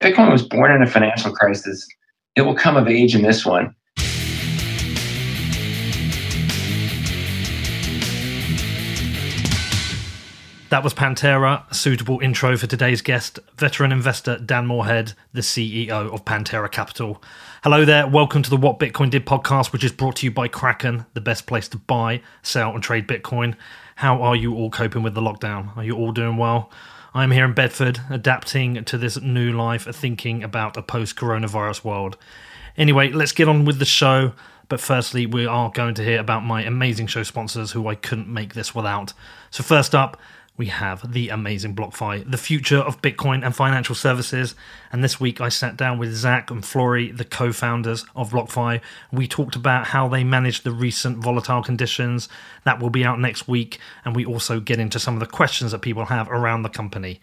Bitcoin was born in a financial crisis. It will come of age in this one. That was Pantera, a suitable intro for today's guest, veteran investor Dan Morehead, the CEO of Pantera Capital. Hello there, welcome to the What Bitcoin Did podcast, which is brought to you by Kraken, the best place to buy, sell, and trade Bitcoin. How are you all coping with the lockdown? Are you all doing well? I'm here in Bedford, adapting to this new life, thinking about a post coronavirus world. Anyway, let's get on with the show. But firstly, we are going to hear about my amazing show sponsors who I couldn't make this without. So, first up, we have the amazing BlockFi, the future of Bitcoin and financial services. And this week I sat down with Zach and Flori, the co founders of BlockFi. We talked about how they managed the recent volatile conditions. That will be out next week. And we also get into some of the questions that people have around the company.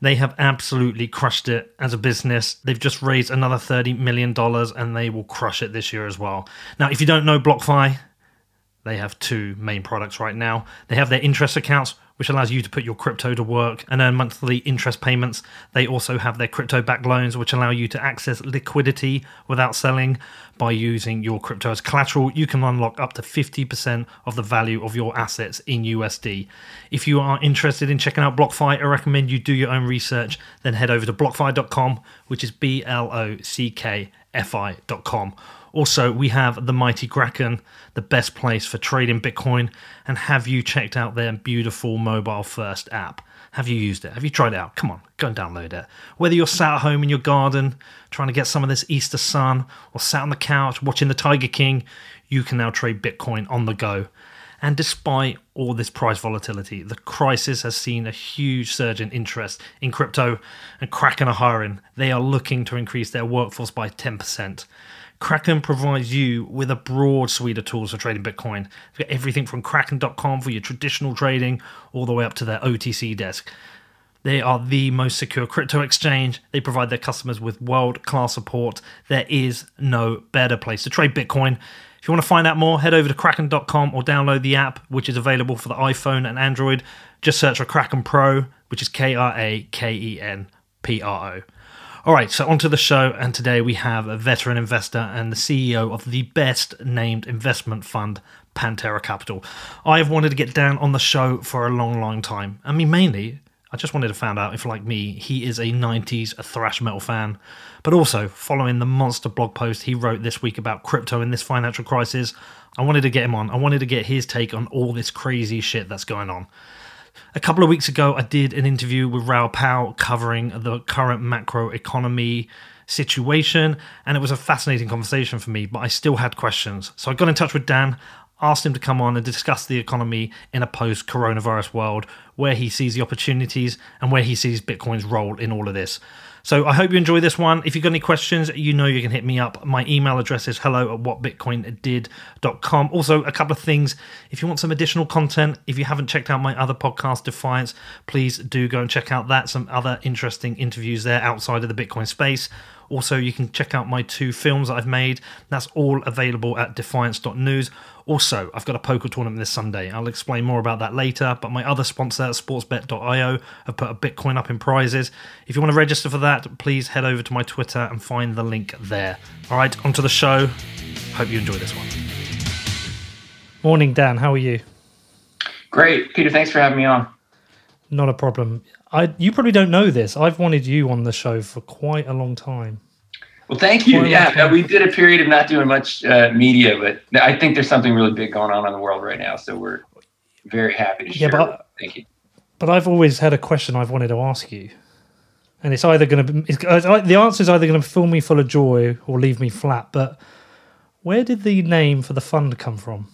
They have absolutely crushed it as a business. They've just raised another $30 million and they will crush it this year as well. Now, if you don't know BlockFi, they have two main products right now. They have their interest accounts, which allows you to put your crypto to work and earn monthly interest payments. They also have their crypto backed loans, which allow you to access liquidity without selling. By using your crypto as collateral, you can unlock up to 50% of the value of your assets in USD. If you are interested in checking out BlockFi, I recommend you do your own research, then head over to blockfi.com, which is B L O C K F I.com also, we have the mighty Kraken, the best place for trading Bitcoin. And have you checked out their beautiful mobile first app? Have you used it? Have you tried it out? Come on, go and download it. Whether you're sat at home in your garden trying to get some of this Easter sun or sat on the couch watching the Tiger King, you can now trade Bitcoin on the go. And despite all this price volatility, the crisis has seen a huge surge in interest in crypto and Kraken are hiring. They are looking to increase their workforce by 10%. Kraken provides you with a broad suite of tools for trading Bitcoin. You've got everything from kraken.com for your traditional trading all the way up to their OTC desk. They are the most secure crypto exchange. They provide their customers with world class support. There is no better place to trade Bitcoin. If you want to find out more, head over to kraken.com or download the app, which is available for the iPhone and Android. Just search for Kraken Pro, which is K R A K E N P R O. All right, so onto the show, and today we have a veteran investor and the CEO of the best named investment fund, Pantera Capital. I have wanted to get Dan on the show for a long, long time. I mean, mainly, I just wanted to find out if, like me, he is a 90s thrash metal fan. But also, following the monster blog post he wrote this week about crypto in this financial crisis, I wanted to get him on. I wanted to get his take on all this crazy shit that's going on. A couple of weeks ago, I did an interview with Raoul Pal covering the current macro economy situation, and it was a fascinating conversation for me, but I still had questions. So I got in touch with Dan, asked him to come on and discuss the economy in a post coronavirus world, where he sees the opportunities and where he sees Bitcoin's role in all of this. So I hope you enjoy this one. If you've got any questions, you know you can hit me up. My email address is hello at whatbitcoindid.com. Also, a couple of things. If you want some additional content, if you haven't checked out my other podcast, Defiance, please do go and check out that. Some other interesting interviews there outside of the Bitcoin space. Also, you can check out my two films that I've made. That's all available at defiance.news. Also, I've got a poker tournament this Sunday. I'll explain more about that later. But my other sponsor, sportsbet.io, have put a Bitcoin up in prizes. If you want to register for that, please head over to my Twitter and find the link there. All right, onto the show. Hope you enjoy this one. Morning, Dan. How are you? Great. Peter, thanks for having me on. Not a problem. I you probably don't know this. I've wanted you on the show for quite a long time. Well, thank you. Yeah, we did a period of not doing much uh, media, but I think there's something really big going on in the world right now. So we're very happy to share. Yeah, but, thank you. But I've always had a question I've wanted to ask you, and it's either going to be the answer is either going to fill me full of joy or leave me flat. But where did the name for the fund come from?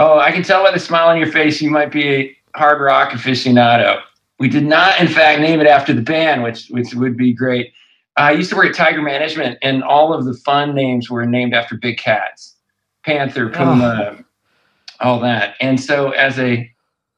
Oh, I can tell by the smile on your face you might be a hard rock aficionado. We did not, in fact, name it after the band, which which would be great. I used to work at Tiger Management, and all of the fund names were named after big cats, Panther, Puma, oh. all that. And so, as a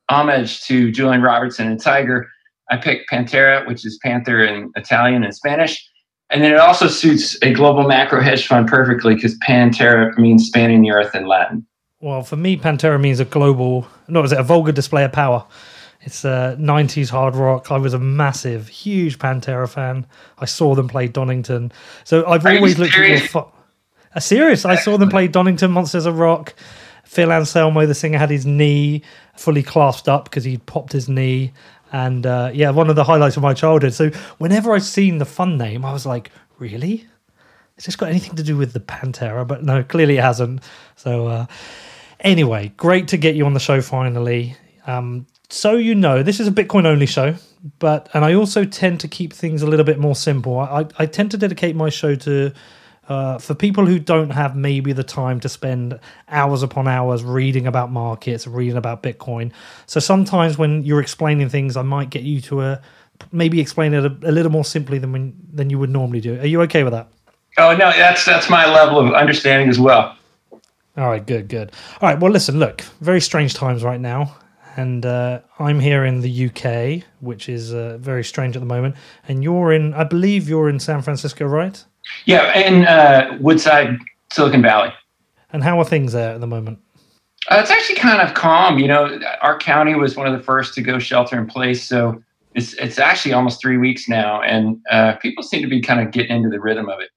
homage to Julian Robertson and Tiger, I picked Pantera, which is panther in Italian and Spanish. And then it also suits a global macro hedge fund perfectly because Pantera means spanning the earth in Latin. Well, for me, Pantera means a global, no, is it a vulgar display of power? It's a 90s hard rock. I was a massive, huge Pantera fan. I saw them play Donington. So I've Are always looked at your. serious? Fo- a serious. I saw them play Donington Monsters of Rock. Phil Anselmo, the singer, had his knee fully clasped up because he'd popped his knee. And uh, yeah, one of the highlights of my childhood. So whenever I've seen the fun name, I was like, really? Has this got anything to do with the Pantera? But no, clearly it hasn't. So uh, anyway, great to get you on the show finally. Um, so you know, this is a Bitcoin only show, but and I also tend to keep things a little bit more simple. I, I, tend to dedicate my show to uh, for people who don't have maybe the time to spend hours upon hours reading about markets, reading about Bitcoin. So sometimes when you're explaining things, I might get you to uh maybe explain it a, a little more simply than when than you would normally do. Are you okay with that? Oh no, that's that's my level of understanding as well. All right, good, good. All right, well, listen, look, very strange times right now. And uh, I'm here in the UK, which is uh, very strange at the moment. And you're in, I believe you're in San Francisco, right? Yeah, in uh, Woodside, Silicon Valley. And how are things there at the moment? Uh, it's actually kind of calm. You know, our county was one of the first to go shelter in place, so it's it's actually almost three weeks now, and uh, people seem to be kind of getting into the rhythm of it.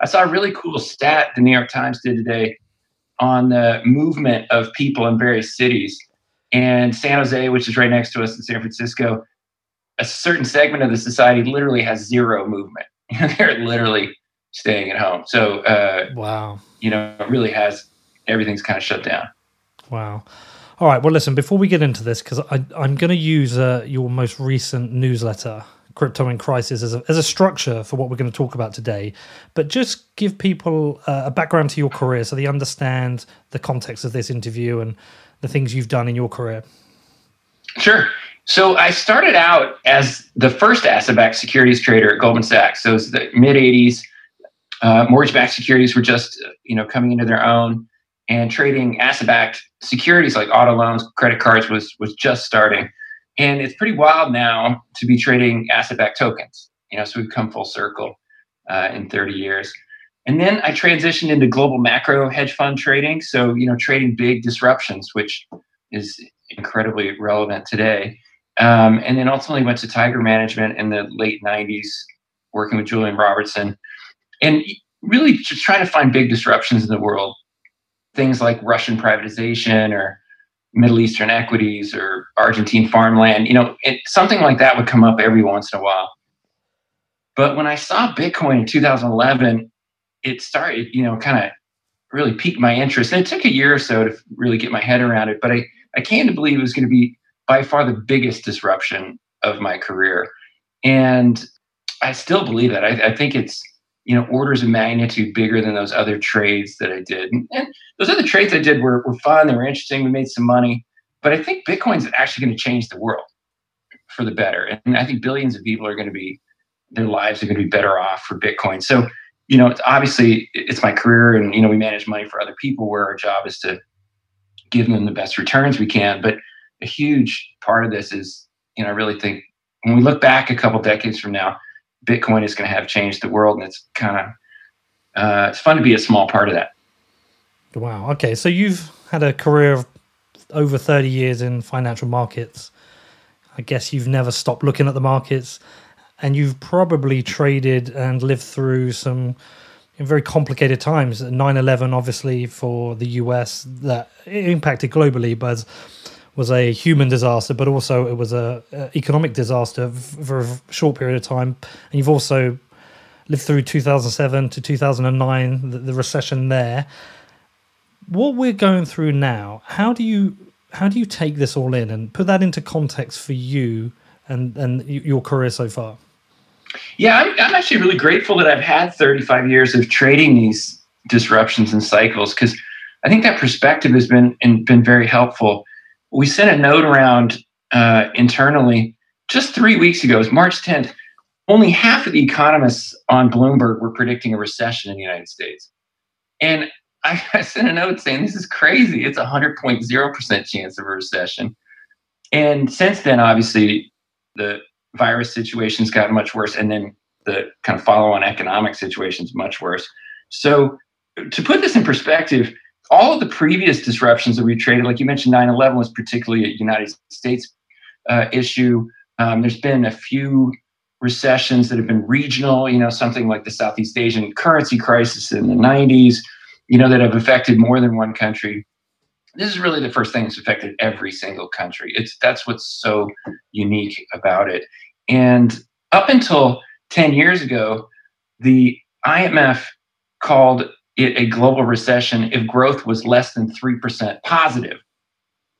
I saw a really cool stat the New York Times did today on the movement of people in various cities. And San Jose, which is right next to us in San Francisco, a certain segment of the society literally has zero movement. They're literally staying at home. So, uh, Wow. you know, it really has everything's kind of shut down. Wow. All right. Well, listen, before we get into this, because I'm going to use uh, your most recent newsletter, Crypto in Crisis, as a, as a structure for what we're going to talk about today. But just give people uh, a background to your career so they understand the context of this interview and the things you've done in your career. Sure. So I started out as the first asset-backed securities trader at Goldman Sachs. So it was the mid '80s. Uh, mortgage-backed securities were just uh, you know coming into their own, and trading asset-backed securities like auto loans, credit cards was was just starting. And it's pretty wild now to be trading asset-backed tokens. You know, so we've come full circle uh, in 30 years. And then I transitioned into global macro hedge fund trading. So you know, trading big disruptions, which is incredibly relevant today. Um, and then ultimately went to Tiger Management in the late 90s, working with Julian Robertson, and really just trying to find big disruptions in the world. Things like Russian privatization or Middle Eastern equities or Argentine farmland. You know, it, something like that would come up every once in a while. But when I saw Bitcoin in 2011, it started, you know, kind of really piqued my interest. And it took a year or so to really get my head around it. But I, I came to believe it was going to be by far the biggest disruption of my career. And I still believe that. I, I, think it's, you know, orders of magnitude bigger than those other trades that I did. And, and those other trades I did were, were fun, they were interesting, we made some money. But I think Bitcoin's actually going to change the world for the better. And I think billions of people are going to be, their lives are going to be better off for Bitcoin. So, you know, it's obviously it's my career and, you know, we manage money for other people where our job is to give them the best returns we can. But a huge part of this is, you know, I really think when we look back a couple decades from now, Bitcoin is going to have changed the world, and it's kind of uh, it's fun to be a small part of that. Wow. Okay, so you've had a career of over thirty years in financial markets. I guess you've never stopped looking at the markets, and you've probably traded and lived through some very complicated times. 9-11, obviously, for the US, that impacted globally, but was a human disaster, but also it was a, a economic disaster for a short period of time. And you've also lived through 2007 to 2009, the, the recession there. What we're going through now, how do you how do you take this all in and put that into context for you and and your career so far? Yeah, I'm, I'm actually really grateful that I've had 35 years of trading these disruptions and cycles because I think that perspective has been been very helpful we sent a note around uh, internally just three weeks ago. It was March 10th. Only half of the economists on Bloomberg were predicting a recession in the United States. And I, I sent a note saying, This is crazy. It's a 100.0% chance of a recession. And since then, obviously, the virus situation's gotten much worse. And then the kind of follow on economic situation's much worse. So, to put this in perspective, all of the previous disruptions that we traded, like you mentioned, 9 11 was particularly a United States uh, issue. Um, there's been a few recessions that have been regional, you know, something like the Southeast Asian currency crisis in the 90s, you know, that have affected more than one country. This is really the first thing that's affected every single country. It's that's what's so unique about it. And up until 10 years ago, the IMF called it a global recession if growth was less than 3% positive,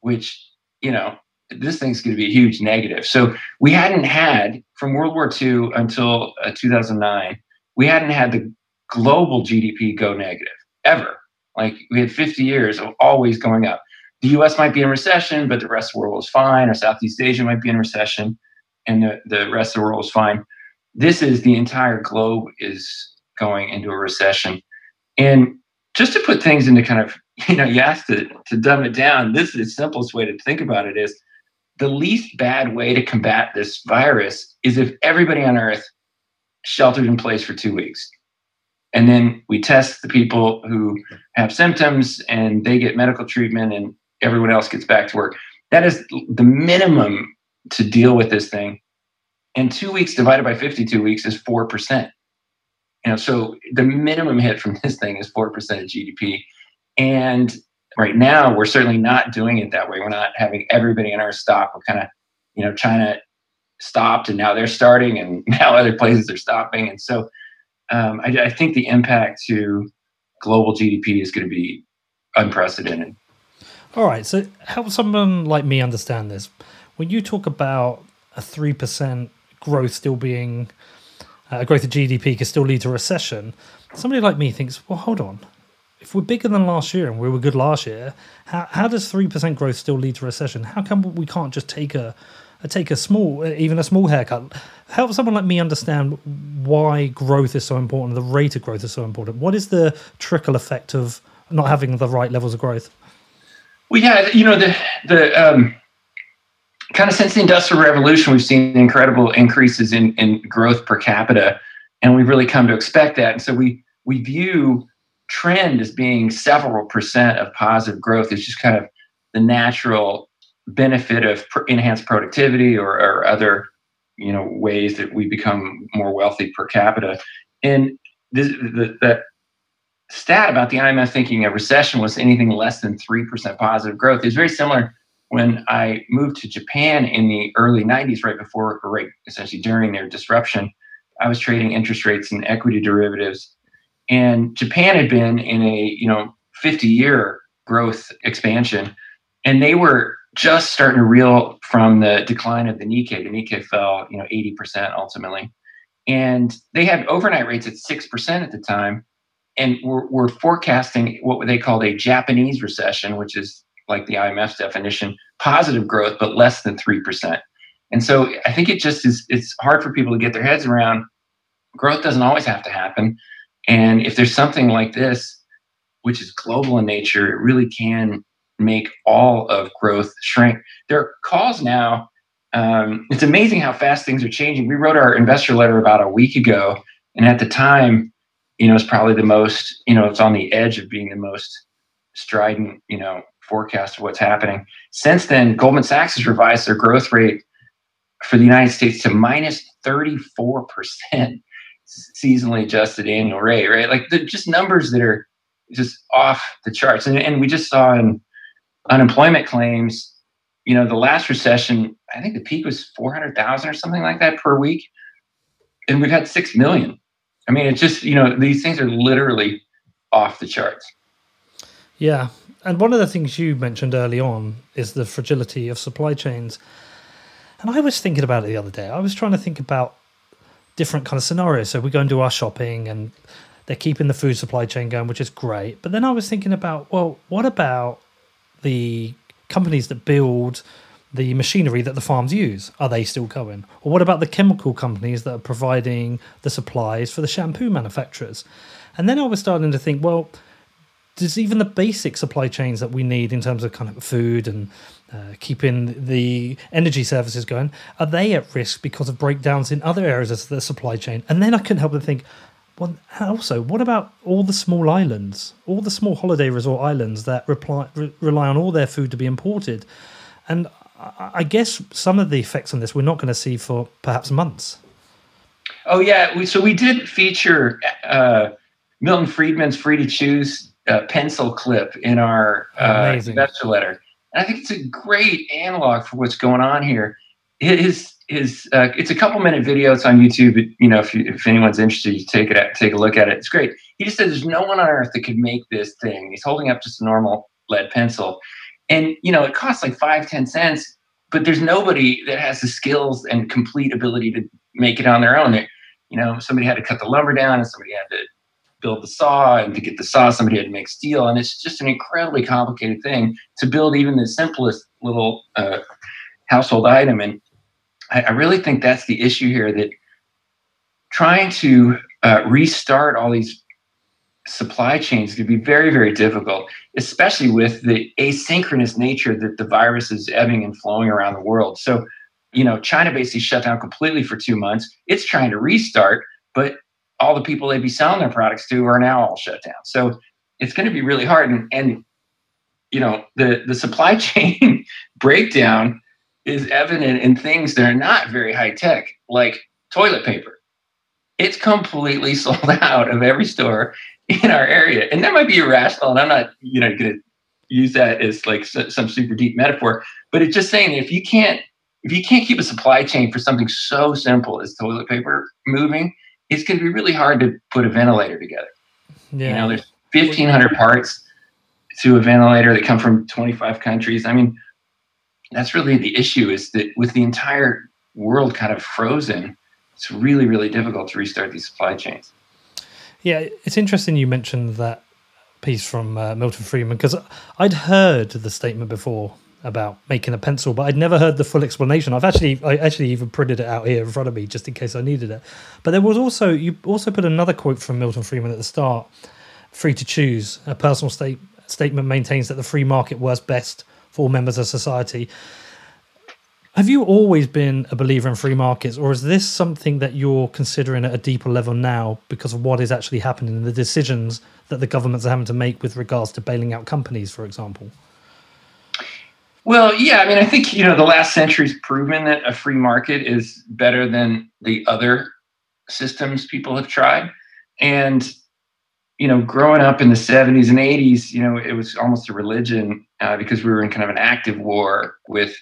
which, you know, this thing's going to be a huge negative. So we hadn't had from World War II until uh, 2009, we hadn't had the global GDP go negative ever. Like we had 50 years of always going up. The US might be in recession, but the rest of the world was fine, or Southeast Asia might be in recession, and the, the rest of the world was fine. This is the entire globe is going into a recession. And just to put things into kind of, you know, you asked to, to dumb it down. This is the simplest way to think about it is the least bad way to combat this virus is if everybody on earth sheltered in place for two weeks. And then we test the people who have symptoms and they get medical treatment and everyone else gets back to work. That is the minimum to deal with this thing. And two weeks divided by 52 weeks is 4%. You know, so the minimum hit from this thing is 4% of GDP. And right now we're certainly not doing it that way we're not having everybody in our stock we're kind of you know china stopped and now they're starting and now other places are stopping and so um, I, I, think the impact to global gdp is going to be unprecedented. All right so help someone like me understand this. When you talk about a 3% growth still being uh, growth of gdp can still lead to recession somebody like me thinks well hold on. If we're bigger than last year and we were good last year, how, how does three percent growth still lead to recession? How come we can't just take a, a take a small, even a small haircut? Help someone like me understand why growth is so important, the rate of growth is so important. What is the trickle effect of not having the right levels of growth? Well, yeah, you know the the um, kind of since the industrial revolution, we've seen incredible increases in in growth per capita, and we've really come to expect that. And so we we view trend as being several percent of positive growth is just kind of the natural benefit of pr- enhanced productivity or, or, other you know ways that we become more wealthy per capita and this, the, stat about the IMF thinking a recession was anything less than 3% positive growth is very similar when I moved to Japan in the early 90s, right before, or right essentially during their disruption. I was trading interest rates and equity derivatives and Japan had been in a, you know, 50 year growth expansion. And they were just starting to reel from the decline of the Nikkei. The Nikkei fell, you know, 80% ultimately. And they had overnight rates at 6% at the time. And we're, we're forecasting what they called a Japanese recession, which is like the IMF's definition, positive growth, but less than 3%. And so I think it just is, it's hard for people to get their heads around. Growth doesn't always have to happen. And if there's something like this, which is global in nature, it really can make all of growth shrink. There are calls now. Um, it's amazing how fast things are changing. We wrote our investor letter about a week ago, and at the time, you know, it's probably the most, you know, it's on the edge of being the most strident, you know, forecast of what's happening. Since then, Goldman Sachs has revised their growth rate for the United States to minus minus 34 percent seasonally adjusted annual rate, right? Like the just numbers that are just off the charts. And, and we just saw in unemployment claims, you know, the last recession, I think the peak was 400,000 or something like that per week. And we've had 6 million. I mean, it's just, you know, these things are literally off the charts. Yeah. And one of the things you mentioned early on is the fragility of supply chains. And I was thinking about it the other day. I was trying to think about different kind of scenarios. So we go and do our shopping and they're keeping the food supply chain going, which is great. But then I was thinking about, well, what about the companies that build the machinery that the farms use? Are they still going? Or what about the chemical companies that are providing the supplies for the shampoo manufacturers? And then I was starting to think, well, does even the basic supply chains that we need in terms of kind of food and uh, keeping the energy services going, are they at risk because of breakdowns in other areas of the supply chain? And then I couldn't help but think, well, also, what about all the small islands, all the small holiday resort islands that reply, re- rely on all their food to be imported? And I guess some of the effects on this we're not going to see for perhaps months. Oh yeah, we, so we did feature uh, Milton Friedman's "Free to Choose" uh, pencil clip in our uh, investor letter, and I think it's a great analog for what's going on here. His his uh, it's a couple minute video. It's on YouTube. You know, if you, if anyone's interested, you take it at, take a look at it. It's great. He just says there's no one on earth that could make this thing. He's holding up just a normal lead pencil, and you know it costs like five ten cents. But there's nobody that has the skills and complete ability to make it on their own. You know, somebody had to cut the lumber down, and somebody had to build the saw, and to get the saw, somebody had to make steel, and it's just an incredibly complicated thing to build even the simplest little uh, household item. And I, I really think that's the issue here that trying to uh, restart all these supply chains could be very, very difficult, especially with the asynchronous nature that the virus is ebbing and flowing around the world. So, you know, China basically shut down completely for two months. It's trying to restart, but all the people they'd be selling their products to are now all shut down. So it's going to be really hard. And, and you know, the, the supply chain breakdown is evident in things that are not very high tech, like toilet paper. It's completely sold out of every store in our area, and that might be irrational. And I'm not, you know, going to use that as like some super deep metaphor, but it's just saying if you can't if you can't keep a supply chain for something so simple as toilet paper moving, it's going to be really hard to put a ventilator together. Yeah. You know, there's 1,500 parts to a ventilator that come from 25 countries. I mean, that's really the issue is that with the entire world kind of frozen, it's really, really difficult to restart these supply chains. Yeah, it's interesting you mentioned that piece from uh, Milton Friedman because I'd heard the statement before about making a pencil, but I'd never heard the full explanation. I've actually, I actually even printed it out here in front of me just in case I needed it. But there was also, you also put another quote from Milton Friedman at the start: "Free to choose." A personal state, statement maintains that the free market works best for all members of society. Have you always been a believer in free markets, or is this something that you're considering at a deeper level now because of what is actually happening and the decisions that the governments are having to make with regards to bailing out companies, for example? Well, yeah, I mean, I think you know the last century's proven that a free market is better than the other systems people have tried, and you know, growing up in the 70s and 80s, you know, it was almost a religion uh, because we were in kind of an active war with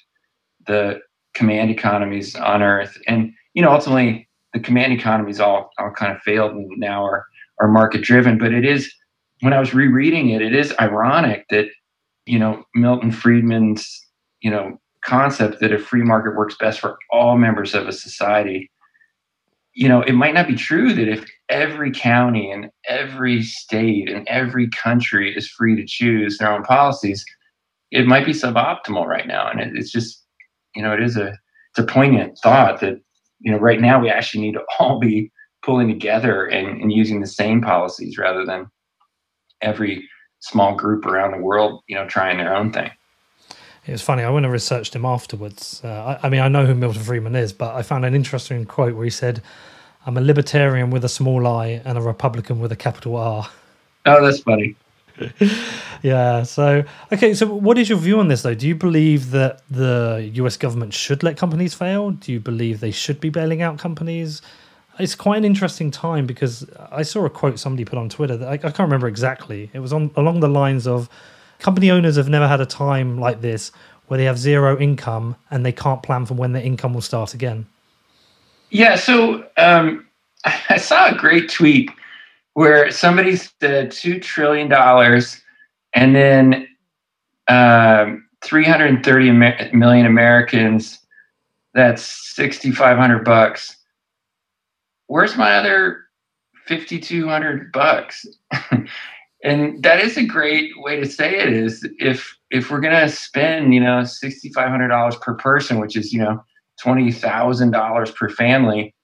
the command economies on Earth. And, you know, ultimately the command economies all, all kind of failed and now are, are market driven. But it is, when I was rereading it, it is ironic that, you know, Milton Friedman's, you know, concept that a free market works best for all members of a society you know, it might not be true that if every county and every state and every country is free to choose their own policies, it might be suboptimal right now. And it, it's just, you know, it is a it's a poignant thought that, you know, right now we actually need to all be pulling together and, and using the same policies rather than every small group around the world, you know, trying their own thing. It was funny. I went and researched him afterwards. Uh, I, I, mean, I know who Milton Friedman is, but I found an interesting quote where he said, "I'm a libertarian with a small I and a Republican with a capital R." Oh, that's funny. yeah. So, okay. So, what is your view on this, though? Do you believe that the U.S. government should let companies fail? Do you believe they should be bailing out companies? It's quite an interesting time because I saw a quote somebody put on Twitter that I, I can't remember exactly. It was on along the lines of company owners have never had a time like this where they have zero income and they can't plan for when their income will start again. Yeah, so um, I saw a great tweet where somebody said two trillion dollars, and then um, 330 million Americans. That's 6,500 bucks. Where's my other 5,200 bucks? and that is a great way to say it is if if we're gonna spend you know sixty five hundred dollars per person, which is you know twenty thousand dollars per family,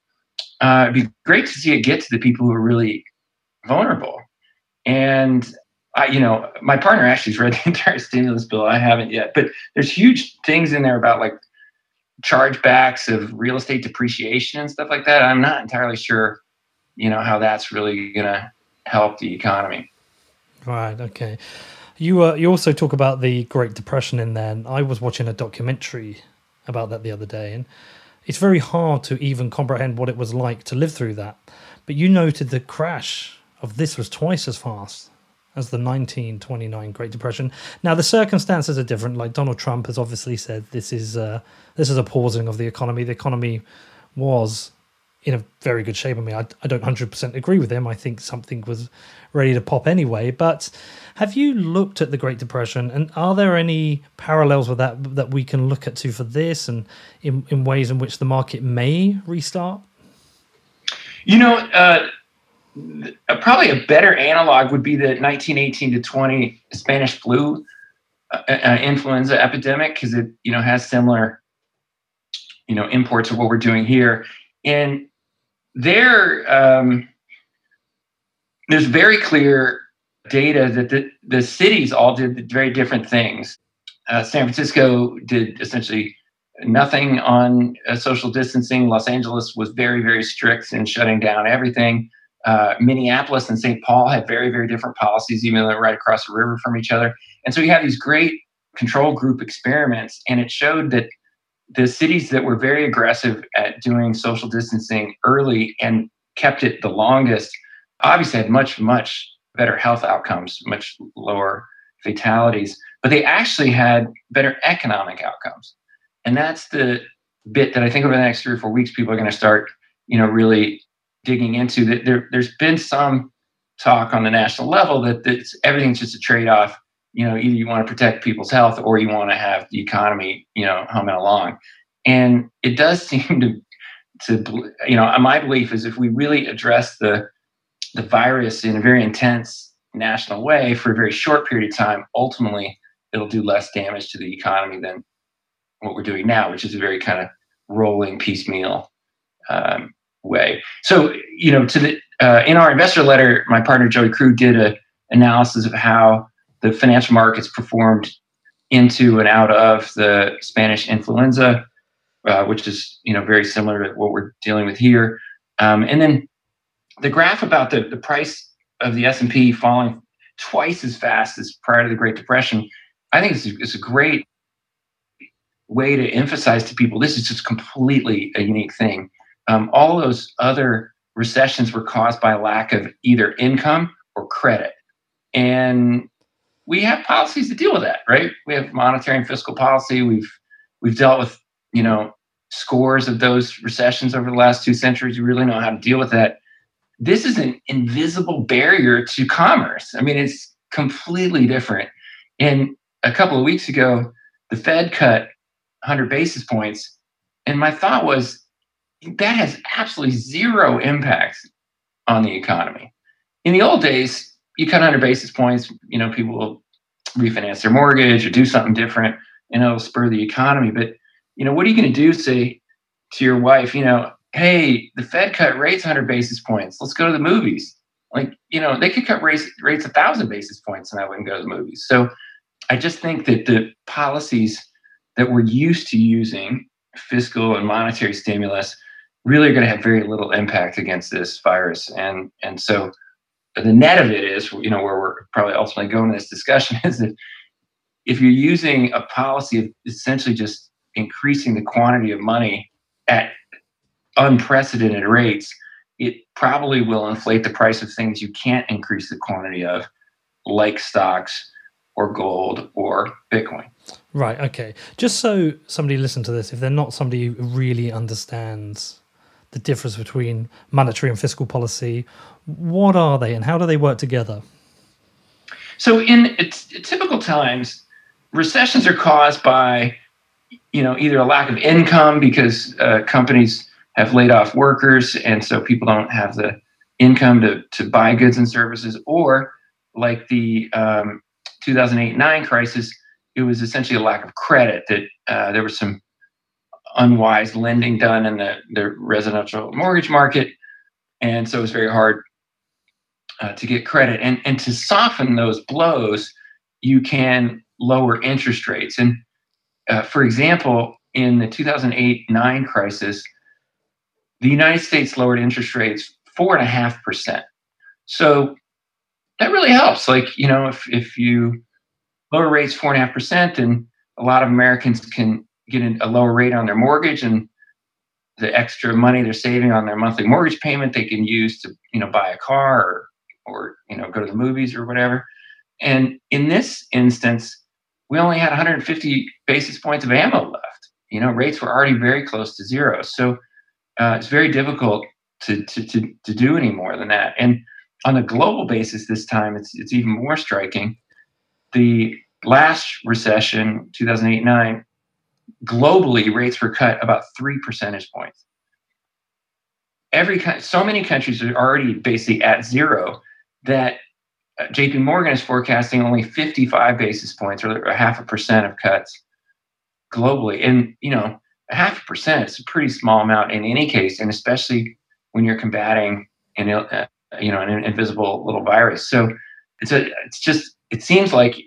uh, it'd be great to see it get to the people who are really vulnerable. And I, you know, my partner Ashley's read the entire stimulus bill. I haven't yet, but there's huge things in there about like chargebacks of real estate depreciation and stuff like that. I'm not entirely sure, you know, how that's really gonna help the economy. Right. Okay. You uh, you also talk about the Great Depression in there. And I was watching a documentary about that the other day, and it's very hard to even comprehend what it was like to live through that. But you noted the crash of this was twice as fast as the 1929 Great Depression. Now the circumstances are different. Like Donald Trump has obviously said, this is uh, this is a pausing of the economy. The economy was in a very good shape. I mean, I, I don't 100% agree with him. I think something was ready to pop anyway. But have you looked at the Great Depression, and are there any parallels with that that we can look at to for this, and in, in ways in which the market may restart? You know, uh, probably a better analog would be the 1918 to 20 Spanish flu uh, uh, influenza epidemic because it you know has similar you know imports of what we're doing here and there um, there's very clear data that the, the cities all did very different things uh, san francisco did essentially nothing on uh, social distancing los angeles was very very strict in shutting down everything uh, Minneapolis and St. Paul had very, very different policies, even though they're right across the river from each other. And so you have these great control group experiments, and it showed that the cities that were very aggressive at doing social distancing early and kept it the longest obviously had much, much better health outcomes, much lower fatalities, but they actually had better economic outcomes. And that's the bit that I think over the next three or four weeks, people are going to start, you know, really digging into that there, there's been some talk on the national level that everything's just a trade-off you know either you want to protect people's health or you want to have the economy you know humming along and it does seem to to you know my belief is if we really address the the virus in a very intense national way for a very short period of time ultimately it'll do less damage to the economy than what we're doing now which is a very kind of rolling piecemeal um, way. So, you know, to the uh, in our investor letter, my partner Joey Krug did a analysis of how the financial markets performed into and out of the Spanish influenza, uh, which is you know very similar to what we're dealing with here. Um, and then the graph about the, the price of the S and P falling twice as fast as prior to the Great Depression, I think it's a, it's a great way to emphasize to people this is just completely a unique thing um, all those other recessions were caused by lack of either income or credit. And we have policies to deal with that, right? We have monetary and fiscal policy. We've we've dealt with, you know, scores of those recessions over the last two centuries. We really know how to deal with that. This is an invisible barrier to commerce. I mean, it's completely different. And a couple of weeks ago, the Fed cut 100 basis points. And my thought was, that has absolutely zero impact on the economy. In the old days, you cut 100 basis points, you know, people will refinance their mortgage or do something different and it'll spur the economy. But, you know, what are you going to do, say to your wife, you know, hey, the Fed cut rates 100 basis points. Let's go to the movies. Like, you know, they could cut rates, rates 1,000 basis points and I wouldn't go to the movies. So I just think that the policies that we're used to using, fiscal and monetary stimulus, really are going to have very little impact against this virus. And and so the net of it is, you know, where we're probably ultimately going in this discussion is that if you're using a policy of essentially just increasing the quantity of money at unprecedented rates, it probably will inflate the price of things you can't increase the quantity of, like stocks or gold or Bitcoin. Right. Okay. Just so somebody listen to this, if they're not somebody who really understands the difference between monetary and fiscal policy. What are they and how do they work together? So, in typical times, recessions are caused by you know either a lack of income because uh, companies have laid off workers and so people don't have the income to, to buy goods and services or like the um, 2008-9 crisis it was essentially a lack of credit that uh, there was some unwise lending done in the, the residential mortgage market. And so it's very hard uh, to get credit. And, and to soften those blows, you can lower interest rates. And uh, for example, in the 2008 9 crisis, the United States lowered interest rates four and a half percent. So that really helps. Like, you know, if, if you lower rates, four and a half percent, and a lot of Americans can get a lower rate on their mortgage and the extra money they're saving on their monthly mortgage payment they can use to you know buy a car or or you know go to the movies or whatever. And in this instance we only had 150 basis points of ammo left. You know rates were already very close to zero. So uh, it's very difficult to, to to to do any more than that. And on a global basis this time it's it's even more striking. The last recession 2008-9 globally rates were cut about three percentage points. Every so many countries are already basically at zero that uh, JP Morgan is forecasting only 55 basis points or a half a percent of cuts globally. And, you know, a half a percent is a pretty small amount in any case, and especially when you're combating an, uh, you know, an invisible little virus. So it's a, it's just, it seems like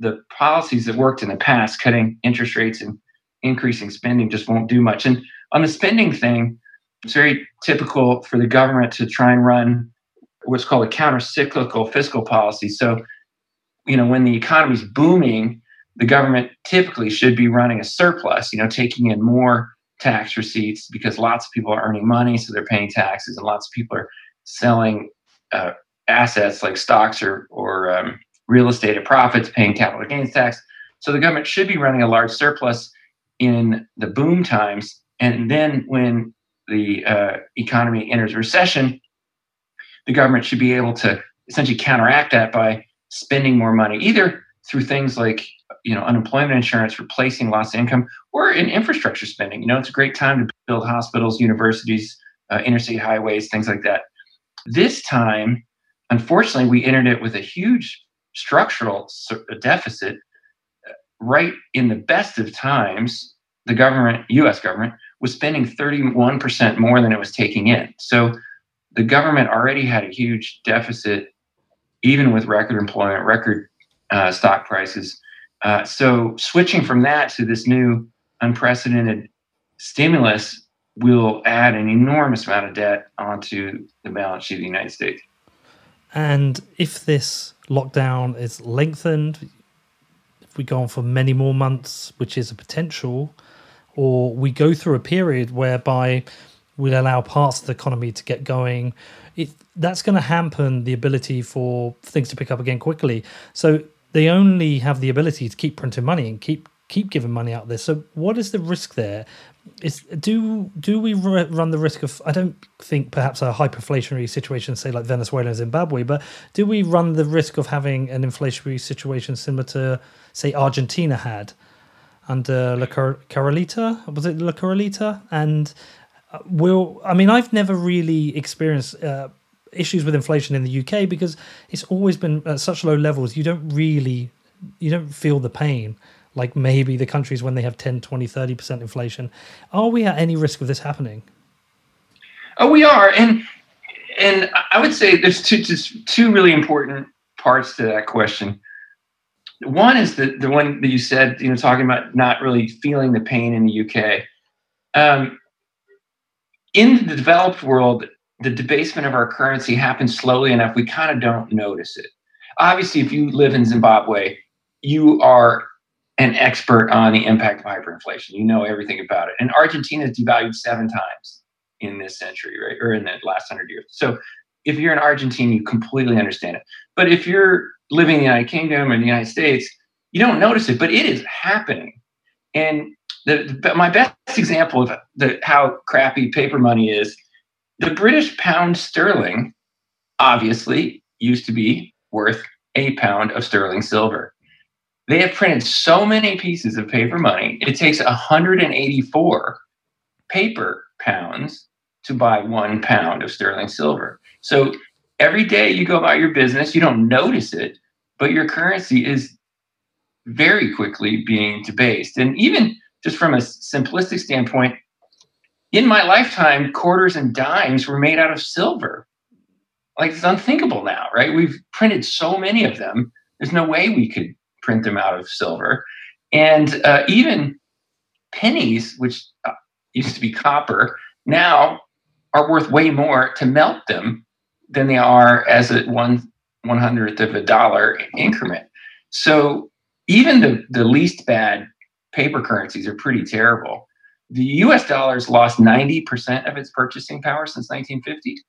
the policies that worked in the past, cutting interest rates and increasing spending just won't do much. And on the spending thing, it's very typical for the government to try and run what's called a counter-cyclical fiscal policy. So, you know, when the economy's booming, the government typically should be running a surplus, you know, taking in more tax receipts because lots of people are earning money, so they're paying taxes, and lots of people are selling uh, assets like stocks or, or um, real estate at profits, paying capital gains tax. So the government should be running a large surplus in the boom times. And then when the uh, economy enters recession, the government should be able to essentially counteract that by spending more money, either through things like you know unemployment insurance, replacing lost income, or in infrastructure spending. You know, it's a great time to build hospitals, universities, uh, interstate highways, things like that. This time, unfortunately, we entered it with a huge structural deficit right in the best of times, the government, US government, was spending 31% more than it was taking in. So the government already had a huge deficit, even with record employment, record uh, stock prices. Uh, so switching from that to this new unprecedented stimulus will add an enormous amount of debt onto the balance sheet of the United States. And if this lockdown is lengthened, we go on for many more months, which is a potential, or we go through a period whereby we'll allow parts of the economy to get going. It, that's going to hamper the ability for things to pick up again quickly. So they only have the ability to keep printing money and keep keep giving money out there. So what is the risk there? Is do do we run the risk of? I don't think perhaps a hyperinflationary situation, say like Venezuela and Zimbabwe, but do we run the risk of having an inflationary situation similar to say Argentina had under La Corralita? Was it La Corralita? And uh, will I mean I've never really experienced. Uh, issues with inflation in the UK because it's always been at such low levels you don't really you don't feel the pain like maybe the countries when they have 10 20 30% inflation. Are we at any risk of this happening? Oh we are. And and i would say there's two just two really important parts to that question. One is the the one that you said you know talking about not really feeling the pain in the uk um, in the developed world the debasement of our currency happens slowly enough we kind of don't notice it. Obviously if you live in zimbabwe you are an expert on the impact of hyperinflation. You know everything about it. And Argentina is devalued seven times in this century, right? Or in the last hundred years. So if you're in Argentina, you completely understand it. But if you're living in the United Kingdom or the United States, you don't notice it, but it is happening. And the, the, my best example of the, how crappy paper money is the British pound sterling obviously used to be worth a pound of sterling silver. They have printed so many pieces of paper money, it takes 184 paper pounds to buy one pound of sterling silver. So every day you go about your business, you don't notice it, but your currency is very quickly being debased. And even just from a simplistic standpoint, in my lifetime, quarters and dimes were made out of silver. Like it's unthinkable now, right? We've printed so many of them. There's no way we could print them out of silver. And uh, even pennies, which uh, used to be copper, now are worth way more to melt them than they are as a one one hundredth of a dollar increment. So even the, the least bad paper currencies are pretty terrible. The US dollar's lost 90% of its purchasing power since 1950.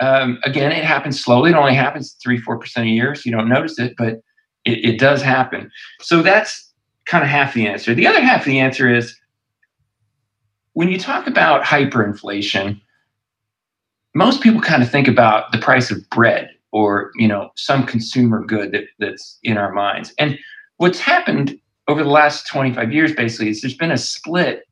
Um, again, it happens slowly. It only happens three, 4% a year, so you don't notice it, but it, it does happen. So that's kind of half the answer. The other half of the answer is when you talk about hyperinflation, most people kind of think about the price of bread or you know some consumer good that, that's in our minds. And what's happened over the last 25 years basically is there's been a split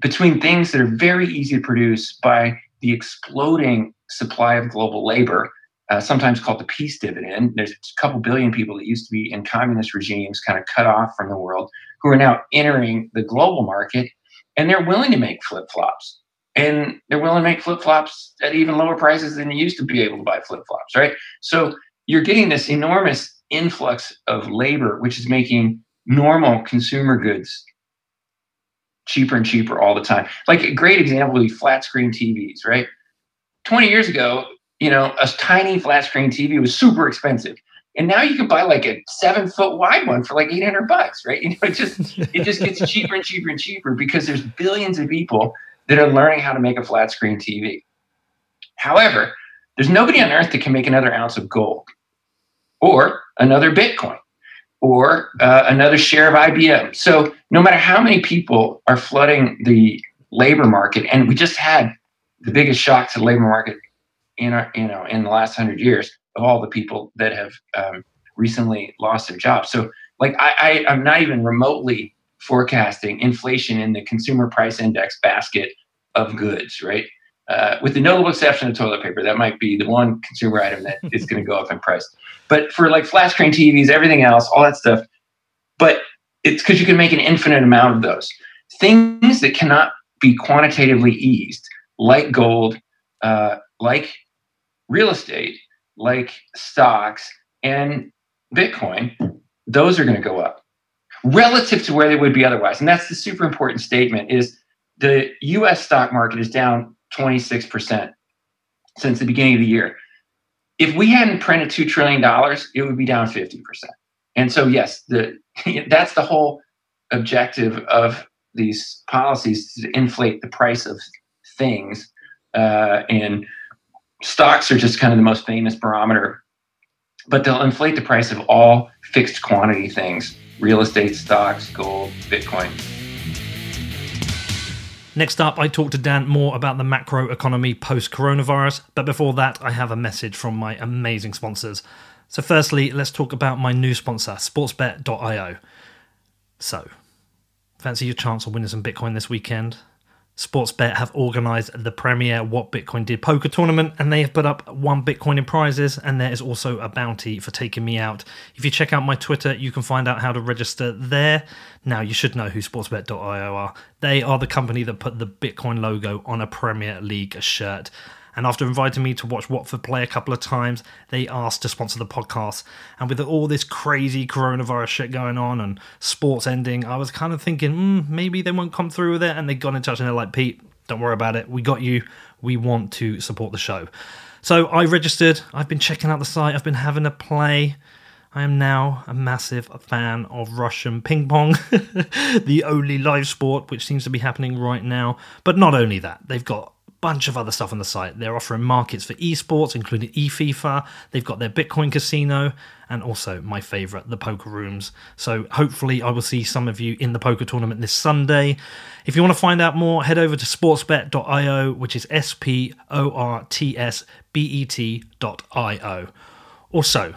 between things that are very easy to produce by the exploding supply of global labor, uh, sometimes called the peace dividend. There's a couple billion people that used to be in communist regimes, kind of cut off from the world, who are now entering the global market, and they're willing to make flip flops. And they're willing to make flip flops at even lower prices than you used to be able to buy flip flops, right? So you're getting this enormous influx of labor, which is making normal consumer goods cheaper and cheaper all the time. Like a great example would be flat screen TVs, right? 20 years ago, you know, a tiny flat screen TV was super expensive. And now you can buy like a seven foot wide one for like 800 bucks, right? You know, it just, it just gets cheaper and cheaper and cheaper because there's billions of people that are learning how to make a flat screen TV. However, there's nobody on earth that can make another ounce of gold or another Bitcoin or uh, another share of IBM. So no matter how many people are flooding the labor market, and we just had the biggest shock to the labor market in our, you know in the last hundred years of all the people that have um, recently lost their jobs. So like I, I I'm not even remotely forecasting inflation in the consumer price index basket of goods, right? Uh, with the notable exception of toilet paper, that might be the one consumer item that is going to go up in price. But for like flat screen TVs, everything else, all that stuff, but it's because you can make an infinite amount of those things that cannot be quantitatively eased, like gold, uh, like real estate, like stocks, and Bitcoin. Those are going to go up relative to where they would be otherwise. And that's the super important statement: is the U.S. stock market is down 26% since the beginning of the year. If we hadn't printed $2 trillion, it would be down 50%. And so, yes, the, that's the whole objective of these policies to inflate the price of things. Uh, and stocks are just kind of the most famous barometer, but they'll inflate the price of all fixed quantity things real estate, stocks, gold, Bitcoin. Next up, I talk to Dan more about the macro economy post coronavirus, but before that, I have a message from my amazing sponsors. So, firstly, let's talk about my new sponsor, sportsbet.io. So, fancy your chance of winning some Bitcoin this weekend? Sportsbet have organised the premier What Bitcoin Did poker tournament and they have put up one Bitcoin in prizes and there is also a bounty for taking me out. If you check out my Twitter, you can find out how to register there. Now, you should know who Sportsbet.io are. They are the company that put the Bitcoin logo on a Premier League shirt. And after inviting me to watch Watford play a couple of times, they asked to sponsor the podcast. And with all this crazy coronavirus shit going on and sports ending, I was kind of thinking, mm, maybe they won't come through with it. And they got in touch and they're like, Pete, don't worry about it. We got you. We want to support the show. So I registered. I've been checking out the site. I've been having a play. I am now a massive fan of Russian ping pong, the only live sport which seems to be happening right now. But not only that, they've got bunch of other stuff on the site. They're offering markets for esports, including eFIFA. They've got their Bitcoin casino and also my favorite, the poker rooms. So hopefully, I will see some of you in the poker tournament this Sunday. If you want to find out more, head over to sportsbet.io, which is S P O R T S B E T.io. Also,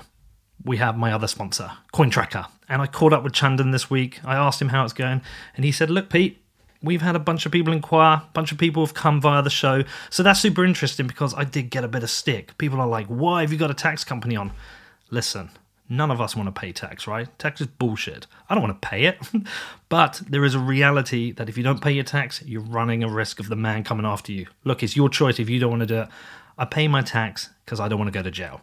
we have my other sponsor, CoinTracker. And I caught up with Chandan this week. I asked him how it's going, and he said, Look, Pete, we've had a bunch of people inquire, a bunch of people have come via the show. So that's super interesting because I did get a bit of stick. People are like, why have you got a tax company on? Listen, none of us want to pay tax, right? Tax is bullshit. I don't want to pay it. but there is a reality that if you don't pay your tax, you're running a risk of the man coming after you. Look, it's your choice if you don't want to do it. I pay my tax because I don't want to go to jail.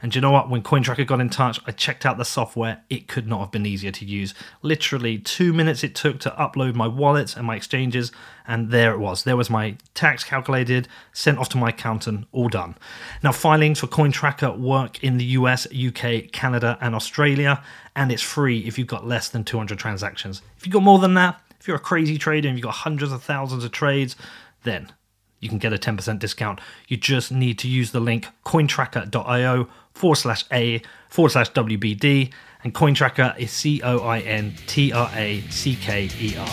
And you know what? When CoinTracker got in touch, I checked out the software. It could not have been easier to use. Literally two minutes it took to upload my wallets and my exchanges, and there it was. There was my tax calculated, sent off to my accountant, all done. Now, filings for CoinTracker work in the US, UK, Canada, and Australia, and it's free if you've got less than 200 transactions. If you've got more than that, if you're a crazy trader and you've got hundreds of thousands of trades, then you can get a 10% discount. You just need to use the link cointracker.io forward slash A forward slash WBD. And Cointracker is C O I N T R A C K E R.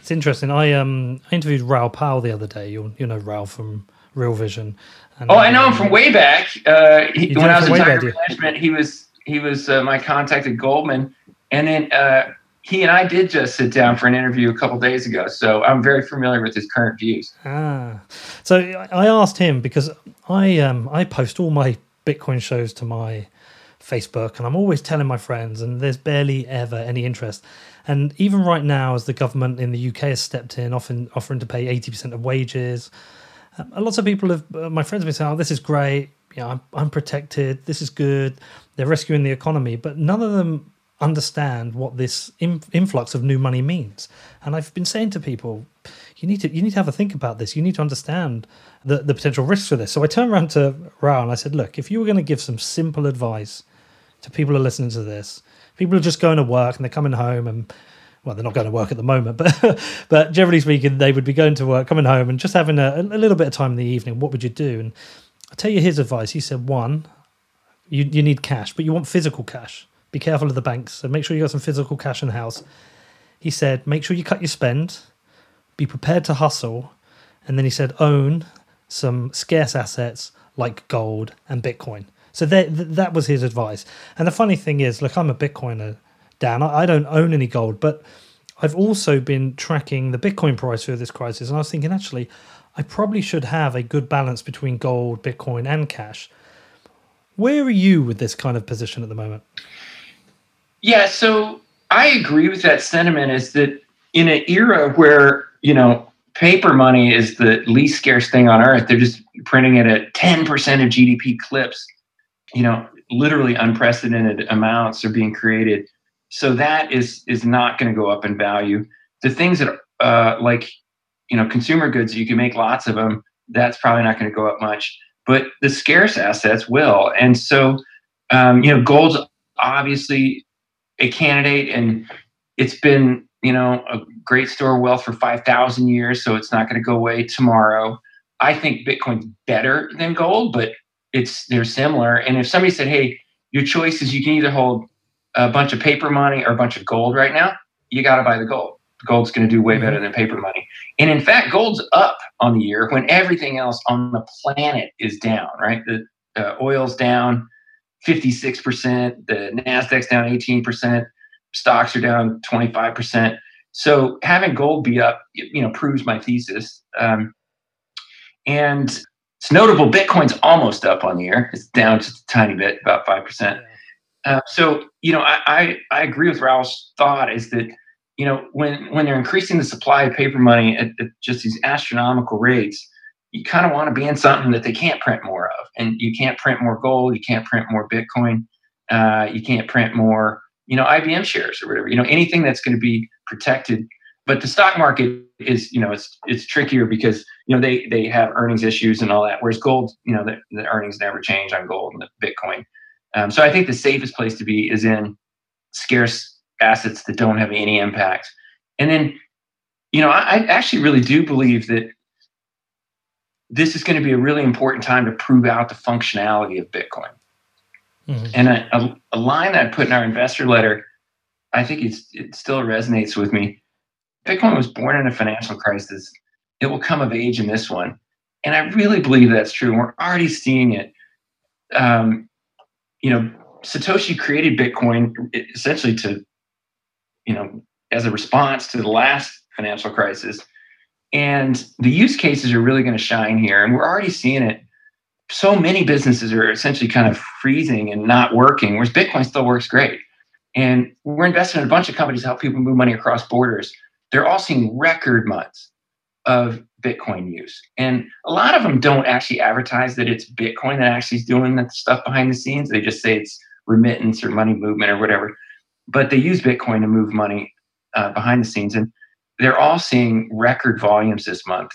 It's interesting. I um I interviewed Raoul Pal the other day. You you know Raoul from Real Vision. And, oh, I know him from way back. Uh, he, when I was in Tiger Management, he was he was uh, my contact at Goldman, and then uh, he and I did just sit down for an interview a couple days ago, so I'm very familiar with his current views. Ah, so I asked him because I um I post all my Bitcoin shows to my Facebook, and I'm always telling my friends, and there's barely ever any interest. And even right now, as the government in the UK has stepped in, often offering to pay 80% of wages, um, a lot of people have, uh, my friends have been saying, "Oh, this is great. You know, I'm, I'm protected. This is good. They're rescuing the economy," but none of them understand what this influx of new money means. And I've been saying to people, you need to you need to have a think about this. You need to understand the, the potential risks for this. So I turned around to Raoul and I said, look, if you were going to give some simple advice to people who are listening to this, people are just going to work and they're coming home and well, they're not going to work at the moment, but but generally speaking, they would be going to work, coming home, and just having a, a little bit of time in the evening. What would you do? And I'll tell you his advice. He said, one, you you need cash, but you want physical cash. Be careful of the banks. So make sure you got some physical cash in the house. He said, make sure you cut your spend, be prepared to hustle. And then he said, own some scarce assets like gold and Bitcoin. So that, that was his advice. And the funny thing is, look, I'm a Bitcoiner, Dan. I don't own any gold, but I've also been tracking the Bitcoin price through this crisis. And I was thinking, actually, I probably should have a good balance between gold, Bitcoin, and cash. Where are you with this kind of position at the moment? Yeah, so I agree with that sentiment. Is that in an era where you know paper money is the least scarce thing on earth, they're just printing it at ten percent of GDP clips. You know, literally unprecedented amounts are being created. So that is is not going to go up in value. The things that uh, like you know consumer goods, you can make lots of them. That's probably not going to go up much. But the scarce assets will, and so um, you know, gold's obviously a candidate and it's been you know a great store of wealth for 5000 years so it's not going to go away tomorrow. I think bitcoin's better than gold but it's they're similar and if somebody said hey your choice is you can either hold a bunch of paper money or a bunch of gold right now you got to buy the gold. Gold's going to do way mm-hmm. better than paper money. And in fact gold's up on the year when everything else on the planet is down right? The uh, oil's down 56%, the Nasdaq's down 18%, stocks are down 25%. So having gold be up, you know, proves my thesis. Um, and it's notable Bitcoin's almost up on the year. It's down just a tiny bit, about 5%. Uh, so, you know, I, I, I agree with Raoul's thought is that, you know, when, when they're increasing the supply of paper money at, at just these astronomical rates, you kind of want to be in something that they can't print more of. And you can't print more gold, you can't print more Bitcoin, uh, you can't print more, you know, IBM shares or whatever. You know, anything that's going to be protected. But the stock market is, you know, it's it's trickier because you know they they have earnings issues and all that. Whereas gold, you know, the, the earnings never change on gold and Bitcoin. Um, so I think the safest place to be is in scarce assets that don't have any impact. And then, you know, I, I actually really do believe that this is going to be a really important time to prove out the functionality of Bitcoin. Mm-hmm. And a, a, a, line I put in our investor letter, I think it still resonates with me. Bitcoin was born in a financial crisis. It will come of age in this one. And I really believe that's true. We're already seeing it. Um, you know, Satoshi created Bitcoin essentially to, you know, as a response to the last financial crisis and the use cases are really going to shine here. And we're already seeing it. So many businesses are essentially kind of freezing and not working, whereas Bitcoin still works great. And we're investing in a bunch of companies to help people move money across borders. They're all seeing record months of Bitcoin use. And a lot of them don't actually advertise that it's Bitcoin that actually is doing that stuff behind the scenes. They just say it's remittance or money movement or whatever. But they use Bitcoin to move money uh, behind the scenes. And they're all seeing record volumes this month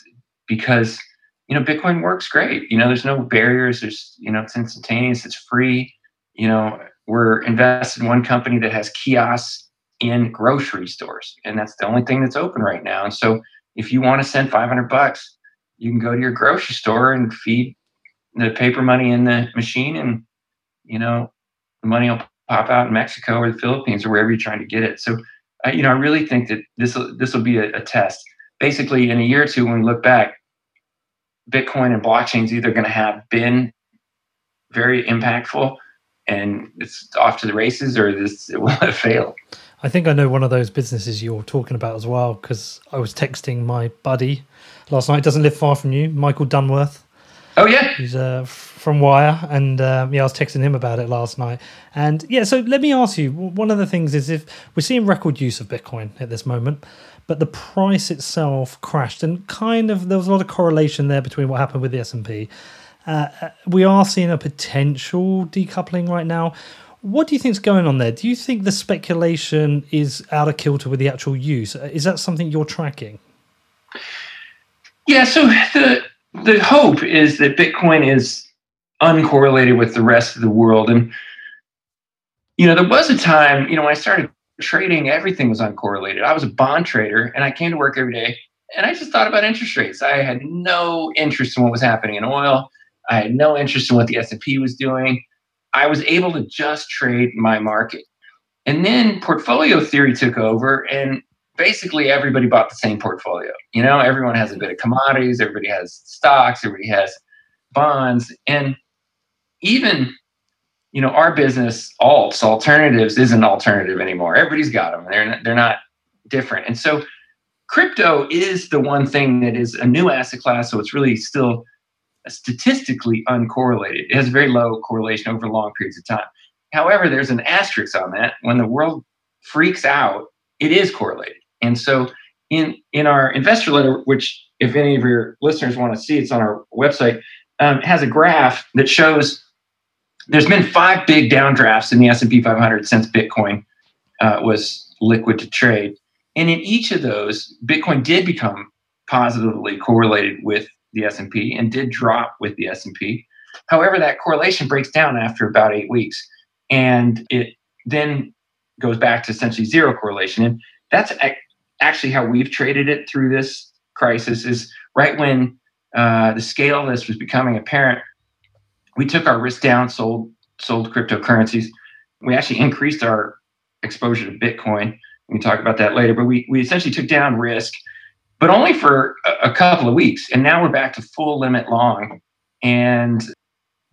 because you know bitcoin works great. You know there's no barriers. There's you know it's instantaneous. It's free. You know we're invested in one company that has kiosks in grocery stores and that's the only thing that's open right now. And so if you want to send 500 bucks you can go to your grocery store and feed the paper money in the machine and you know the money will pop out in mexico or the philippines or wherever you're trying to get it. So I, you know i really think that this this will be a, a test basically in a year or two when we look back bitcoin and blockchain is either going to have been very impactful and it's off to the races or this it will have failed I think I know one of those businesses you're talking about as well because I was texting my buddy last night. Doesn't live far from you, Michael Dunworth. Oh yeah, he's uh, from Wyre, and uh, yeah, I was texting him about it last night. And yeah, so let me ask you. One of the things is if we're seeing record use of Bitcoin at this moment, but the price itself crashed, and kind of there was a lot of correlation there between what happened with the S and P. Uh, uh, we are seeing a potential decoupling right now. What do you think is going on there? Do you think the speculation is out of kilter with the actual use? Is that something you're tracking? Yeah, so the the hope is that Bitcoin is uncorrelated with the rest of the world. And you know, there was a time, you know, when I started trading, everything was uncorrelated. I was a bond trader and I came to work every day and I just thought about interest rates. I had no interest in what was happening in oil. I had no interest in what the S&P was doing. I was able to just trade my market. And then portfolio theory took over and basically everybody bought the same portfolio. You know, everyone has a bit of commodities, everybody has stocks, everybody has bonds. And even, you know, our business, alts, alternatives, isn't alternative anymore. Everybody's got them. They're not, they're not different. And so crypto is the one thing that is a new asset class. So it's really still statistically uncorrelated. It has very low correlation over long periods of time. However, there's an asterisk on that. When the world freaks out, it is correlated. And so in in our investor letter, which if any of your listeners want to see, it's on our website, um, has a graph that shows there's been five big downdrafts in the S&P 500 since Bitcoin uh, was liquid to trade. And in each of those, Bitcoin did become positively correlated with the S&P and did drop with the S&P. However, that correlation breaks down after about 8 weeks and it then goes back to essentially zero correlation. And that's actually how we've traded it through this crisis is right when uh, the scale of this was becoming apparent, we took our risk down, sold sold cryptocurrencies. We actually increased our exposure to Bitcoin. We can talk about that later, but we, we essentially took down risk but only for a, couple of weeks. And now we're back to full limit long. And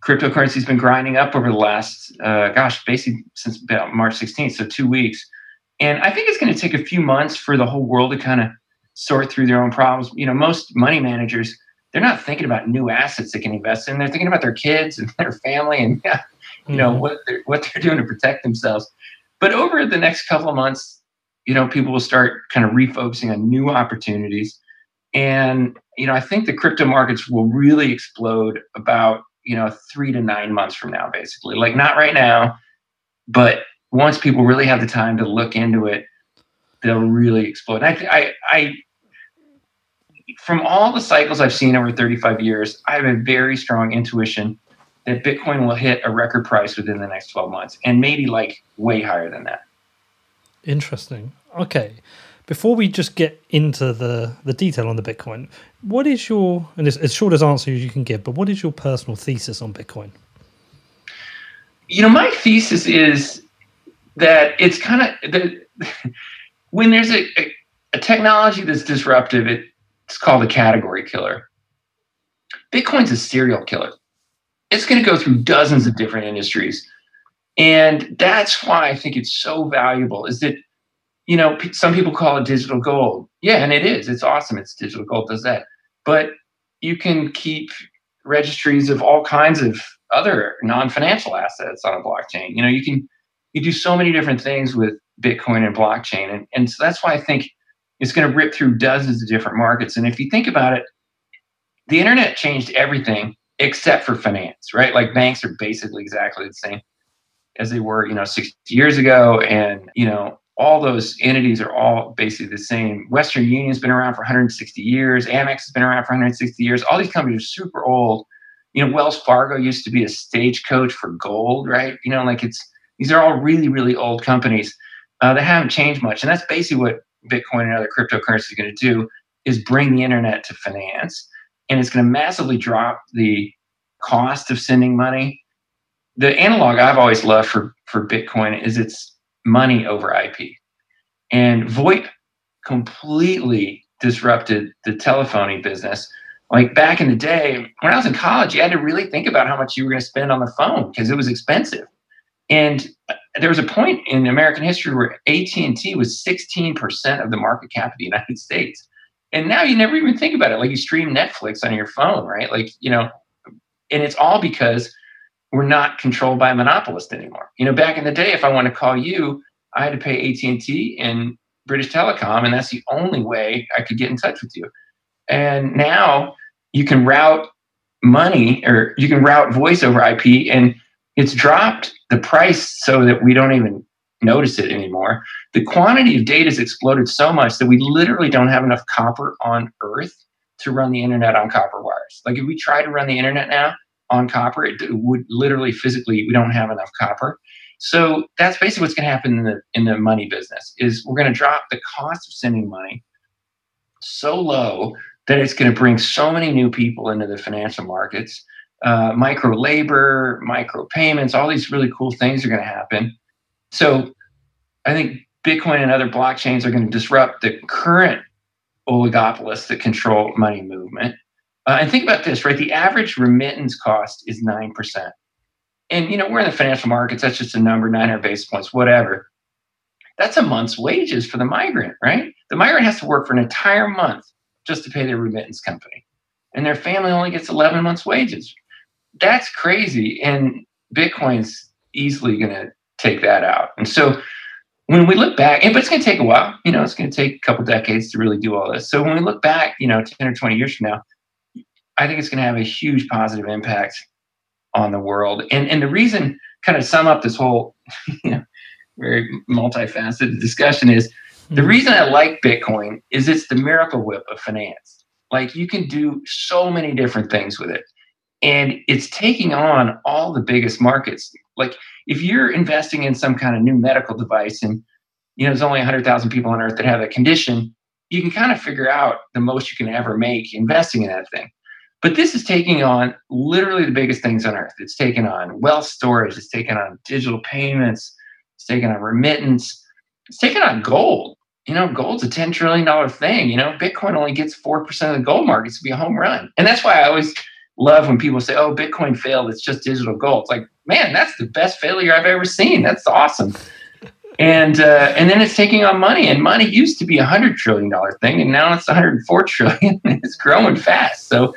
cryptocurrency's been grinding up over the last, uh, gosh, basically since about March 16th, so two weeks. And I think it's going to take a few months for the whole world to kind of sort through their own problems. You know, most money managers, they're not thinking about new assets they can invest in. They're thinking about their kids and their family and, you mm-hmm. know, what they're, what they're doing to protect themselves. But over the next couple of months, you know, people will start kind of refocusing on new opportunities. And, you know, I think the crypto markets will really explode about, you know, three to nine months from now, basically. Like not right now, but once people really have the time to look into it, they'll really explode. I, I, I from all the cycles I've seen over 35 years, I have a very strong intuition that Bitcoin will hit a record price within the next 12 months and maybe like way higher than that. Interesting. Okay. Before we just get into the, the detail on the Bitcoin, what is your, and it's as short as answer as you can give, but what is your personal thesis on Bitcoin? You know, my thesis is that it's kind of, the, when there's a, a, a technology that's disruptive, it, it's called a category killer. Bitcoin's a serial killer. It's going to go through dozens of different industries. And that's why I think it's so valuable is that you know, some people call it digital gold. Yeah, and it is. It's awesome. It's digital gold does that. But you can keep registries of all kinds of other non-financial assets on a blockchain. You know, you can you do so many different things with Bitcoin and blockchain. And, and so that's why I think it's going to rip through dozens of different markets. And if you think about it, the internet changed everything except for finance, right? Like banks are basically exactly the same as they were, you know, 60 years ago. And, you know, all those entities are all basically the same. Western Union's been around for 160 years. Amex has been around for 160 years. All these companies are super old. You know, Wells Fargo used to be a stagecoach for gold, right? You know, like it's these are all really, really old companies uh, that haven't changed much. And that's basically what Bitcoin and other cryptocurrencies are going to do is bring the internet to finance. And it's going to massively drop the cost of sending money. The analog I've always loved for, for Bitcoin is it's money over IP. And VoIP completely disrupted the telephony business. Like back in the day, when I was in college, you had to really think about how much you were going to spend on the phone because it was expensive. And uh, there was a point in American history where AT&T was 16% of the market cap of the United States. And now you never even think about it. Like you stream Netflix on your phone, right? Like, you know, and it's all because we're not controlled by a monopolist anymore. You know, back in the day, if I want to call you, I had to pay AT&T and British Telecom, and that's the only way I could get in touch with you. And now you can route money or you can route voice over IP and it's dropped the price so that we don't even notice it anymore. The quantity of data has exploded so much that we literally don't have enough copper on Earth to run the internet on copper wires. Like if we try to run the internet now on copper, it would literally physically we don't have enough copper. So that's basically what's going to happen in the in the money business is we're going to drop the cost of sending money so low that it's going to bring so many new people into the financial markets uh, micro labor, micro payments, all these really cool things are going to happen. So I think Bitcoin and other blockchains are going to disrupt the current oligopolists that control money movement. Uh, and think about this, right? The average remittance cost is 9%. And, you know, we're in the financial markets. That's just a number, 900 basis points, whatever. That's a month's wages for the migrant, right? The migrant has to work for an entire month just to pay their remittance company. And their family only gets 11 months' wages that's crazy. And Bitcoin's easily going to take that out. And so when we look back, but it's going to take a while, you know, it's going to take a couple decades to really do all this. So when we look back, you know, 10 or 20 years from now, I think it's going to have a huge positive impact on the world. And, and the reason, kind of sum up this whole, you know, very multifaceted discussion is the mm-hmm. reason I like Bitcoin is it's the miracle whip of finance. Like you can do so many different things with it and it's taking on all the biggest markets like if you're investing in some kind of new medical device and you know there's only 100000 people on earth that have that condition you can kind of figure out the most you can ever make investing in that thing but this is taking on literally the biggest things on earth it's taken on wealth storage it's taken on digital payments it's taken on remittance it's taken on gold you know, gold's a $10 trillion thing. You know, Bitcoin only gets 4% of the gold market. to be a home run. And that's why I always love when people say, "Oh, Bitcoin failed. It's just digital gold." It's like, man, that's the best failure I've ever seen. That's awesome. And uh, and then it's taking on money, and money used to be a hundred trillion dollar thing, and now it's 104 trillion. it's growing fast. So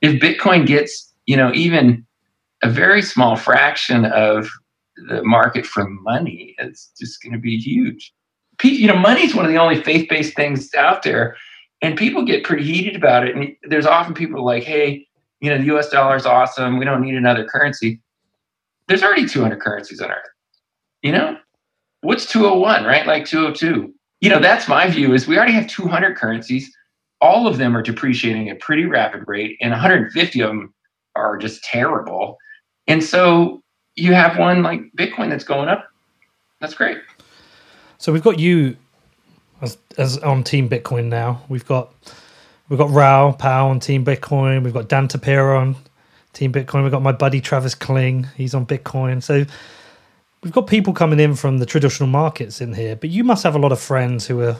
if Bitcoin gets you know even a very small fraction of the market for money, it's just going to be huge. You know, money is one of the only faith based things out there, and people get pretty heated about it. And there's often people like, "Hey." You know, the US dollar is awesome. We don't need another currency. There's already 200 currencies on earth. You know, what's 201, right? Like 202. You know, that's my view is we already have 200 currencies. All of them are depreciating at pretty rapid rate and 150 of them are just terrible. And so you have one like Bitcoin that's going up. That's great. So we've got you as, as on Team Bitcoin now. We've got We've got Raoul Pal on Team Bitcoin. We've got Dan Tapiero on Team Bitcoin. We've got my buddy Travis Kling. He's on Bitcoin. So we've got people coming in from the traditional markets in here. But you must have a lot of friends who are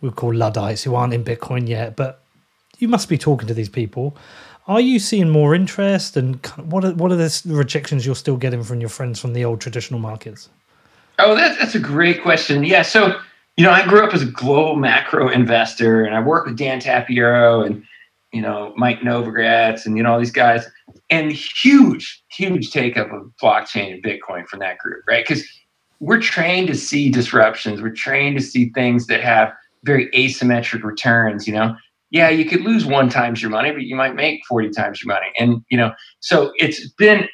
we call Luddites who aren't in Bitcoin yet. But you must be talking to these people. Are you seeing more interest, and what are what are the rejections you're still getting from your friends from the old traditional markets? Oh, that's a great question. Yeah, so you know, I grew up as a global macro investor, and I worked with Dan Tapiero and you know Mike Novogratz and you know all these guys, and huge, huge take up of blockchain and Bitcoin from that group, right? Because we're trained to see disruptions, we're trained to see things that have very asymmetric returns. You know, yeah, you could lose one times your money, but you might make 40 times your money. And, you know, so it's been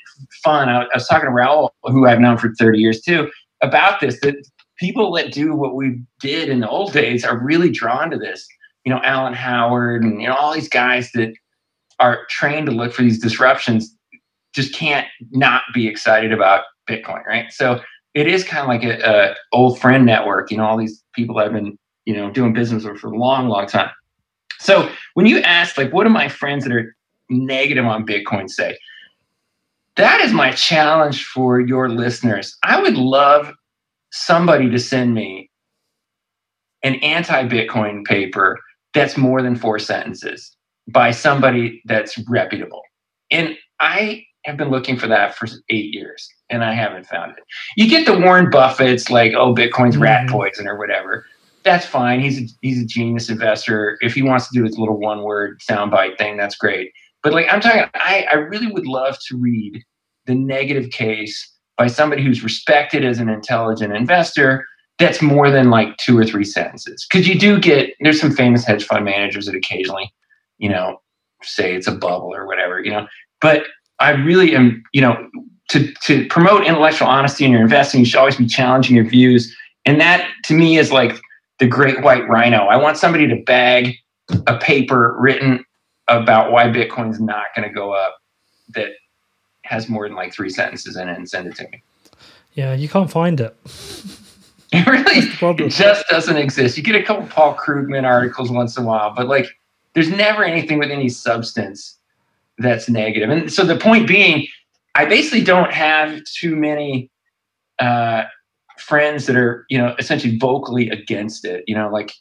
fun. I, was talking to Raoul, who I've known for 30 years too, about this, that people that do what we did in the old days are really drawn to this. You know, Alan Howard and, you know, all these guys that are trained to look for these disruptions just can't not be excited about Bitcoin, right? So it is kind of like a, a old friend network. You know, all these people I've been, you know, doing business with for a long, long time. So when you ask, like, what do my friends that are negative on Bitcoin say? That is my challenge for your listeners. I would love somebody to send me an anti Bitcoin paper that's more than four sentences by somebody that's reputable. And I have been looking for that for eight years and I haven't found it. You get the Warren Buffett's like, oh, Bitcoin's rat mm-hmm. poison or whatever that's fine. He's a, he's a genius investor. If he wants to do his little one word soundbite thing, that's great. But like I'm talking, I, I really would love to read the negative case by somebody who's respected as an intelligent investor that's more than like two or three sentences. Because you do get there's some famous hedge fund managers that occasionally, you know, say it's a bubble or whatever, you know. But I really am, you know, to to promote intellectual honesty in your investing, you should always be challenging your views. And that to me is like the great white rhino. I want somebody to bag a paper written about why Bitcoin's not going to go up that has more than like three sentences in it and send it to me. Yeah, you can't find it. It really it just doesn't exist. You get a couple Paul Krugman articles once in a while, but like there's never anything with any substance that's negative. And so the point being, I basically don't have too many uh, friends that are you know essentially vocally against it you know like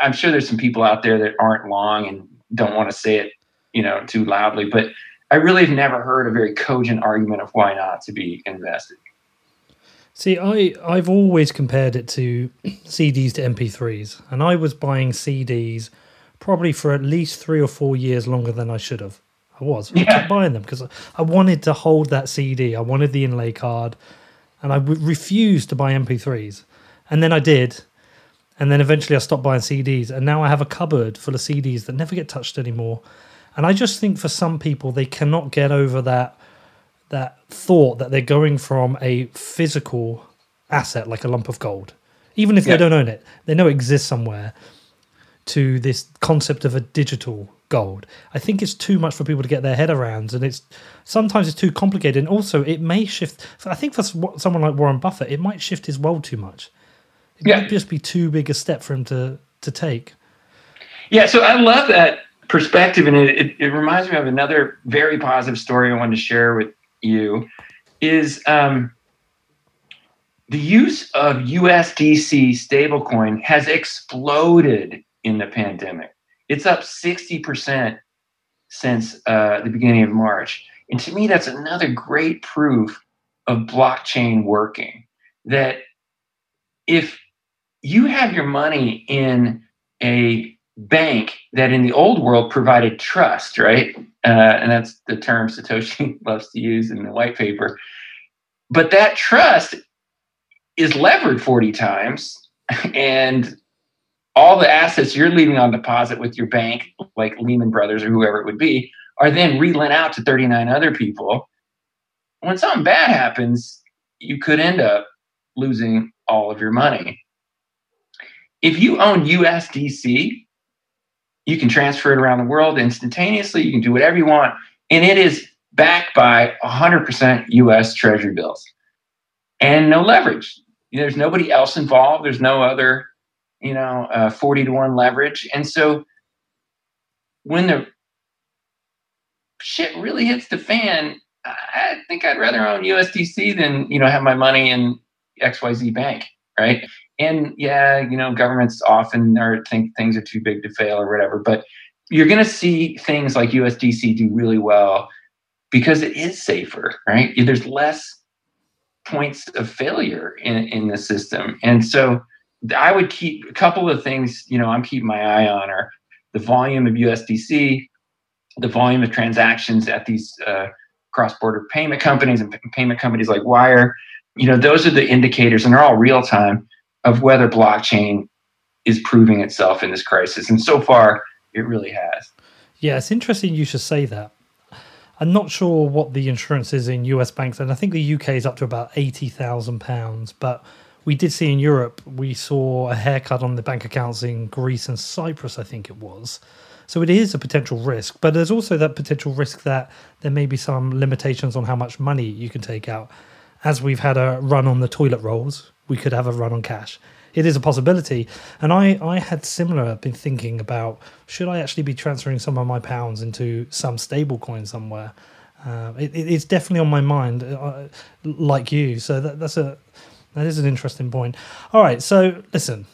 i'm sure there's some people out there that aren't long and don't want to say it you know too loudly but i really have never heard a very cogent argument of why not to be invested see i i've always compared it to cds to mp3s and i was buying cds probably for at least three or four years longer than i should have i was yeah. i kept buying them because i wanted to hold that cd i wanted the inlay card and I w- refused to buy MP3s. And then I did. And then eventually I stopped buying CDs. And now I have a cupboard full of CDs that never get touched anymore. And I just think for some people, they cannot get over that that thought that they're going from a physical asset like a lump of gold, even if yeah. they don't own it, they know it exists somewhere, to this concept of a digital gold. I think it's too much for people to get their head around, and it's sometimes it's too complicated. And also, it may shift. I think for someone like Warren Buffett, it might shift his world too much. It yeah. might just be too big a step for him to to take. Yeah, so I love that perspective, and it, it, it reminds me of another very positive story I wanted to share with you. Is um, the use of USDC stablecoin has exploded in the pandemic. It's up 60% since uh, the beginning of March. And to me, that's another great proof of blockchain working. That if you have your money in a bank that in the old world provided trust, right? Uh, and that's the term Satoshi loves to use in the white paper. But that trust is levered 40 times and all the assets you're leaving on deposit with your bank, like Lehman Brothers or whoever it would be, are then relent out to 39 other people. When something bad happens, you could end up losing all of your money. If you own USDC, you can transfer it around the world instantaneously. You can do whatever you want. And it is backed by 100% US Treasury bills and no leverage. There's nobody else involved. There's no other you know, uh, 40 to 1 leverage. And so when the shit really hits the fan, I think I'd rather own USDC than, you know, have my money in XYZ bank, right? And yeah, you know, governments often are think things are too big to fail or whatever, but you're going to see things like USDC do really well because it is safer, right? There's less points of failure in, in the system. And so I would keep a couple of things, you know, I'm keeping my eye on are the volume of USDC, the volume of transactions at these uh, cross-border payment companies and payment companies like Wyre. You know, those are the indicators, and they're all real time of whether blockchain is proving itself in this crisis. And so far, It really has. Yeah, it's interesting you should say that. I'm not sure what the insurance is in US banks, and I think the UK is up to about eighty thousand pounds. But we did see in Europe, we saw a haircut on the bank accounts in Greece and Cyprus, I think it was. So it is a potential risk, but there's also that potential risk that there may be some limitations on how much money you can take out. As we've had a run on the toilet rolls, we could have a run on cash. It is a possibility. And I, I had similar been thinking about should I actually be transferring some of my pounds into some stable coin somewhere? Uh, it, it's definitely on my mind, uh, like you. So that, that's a that is an interesting point. All right, so listen,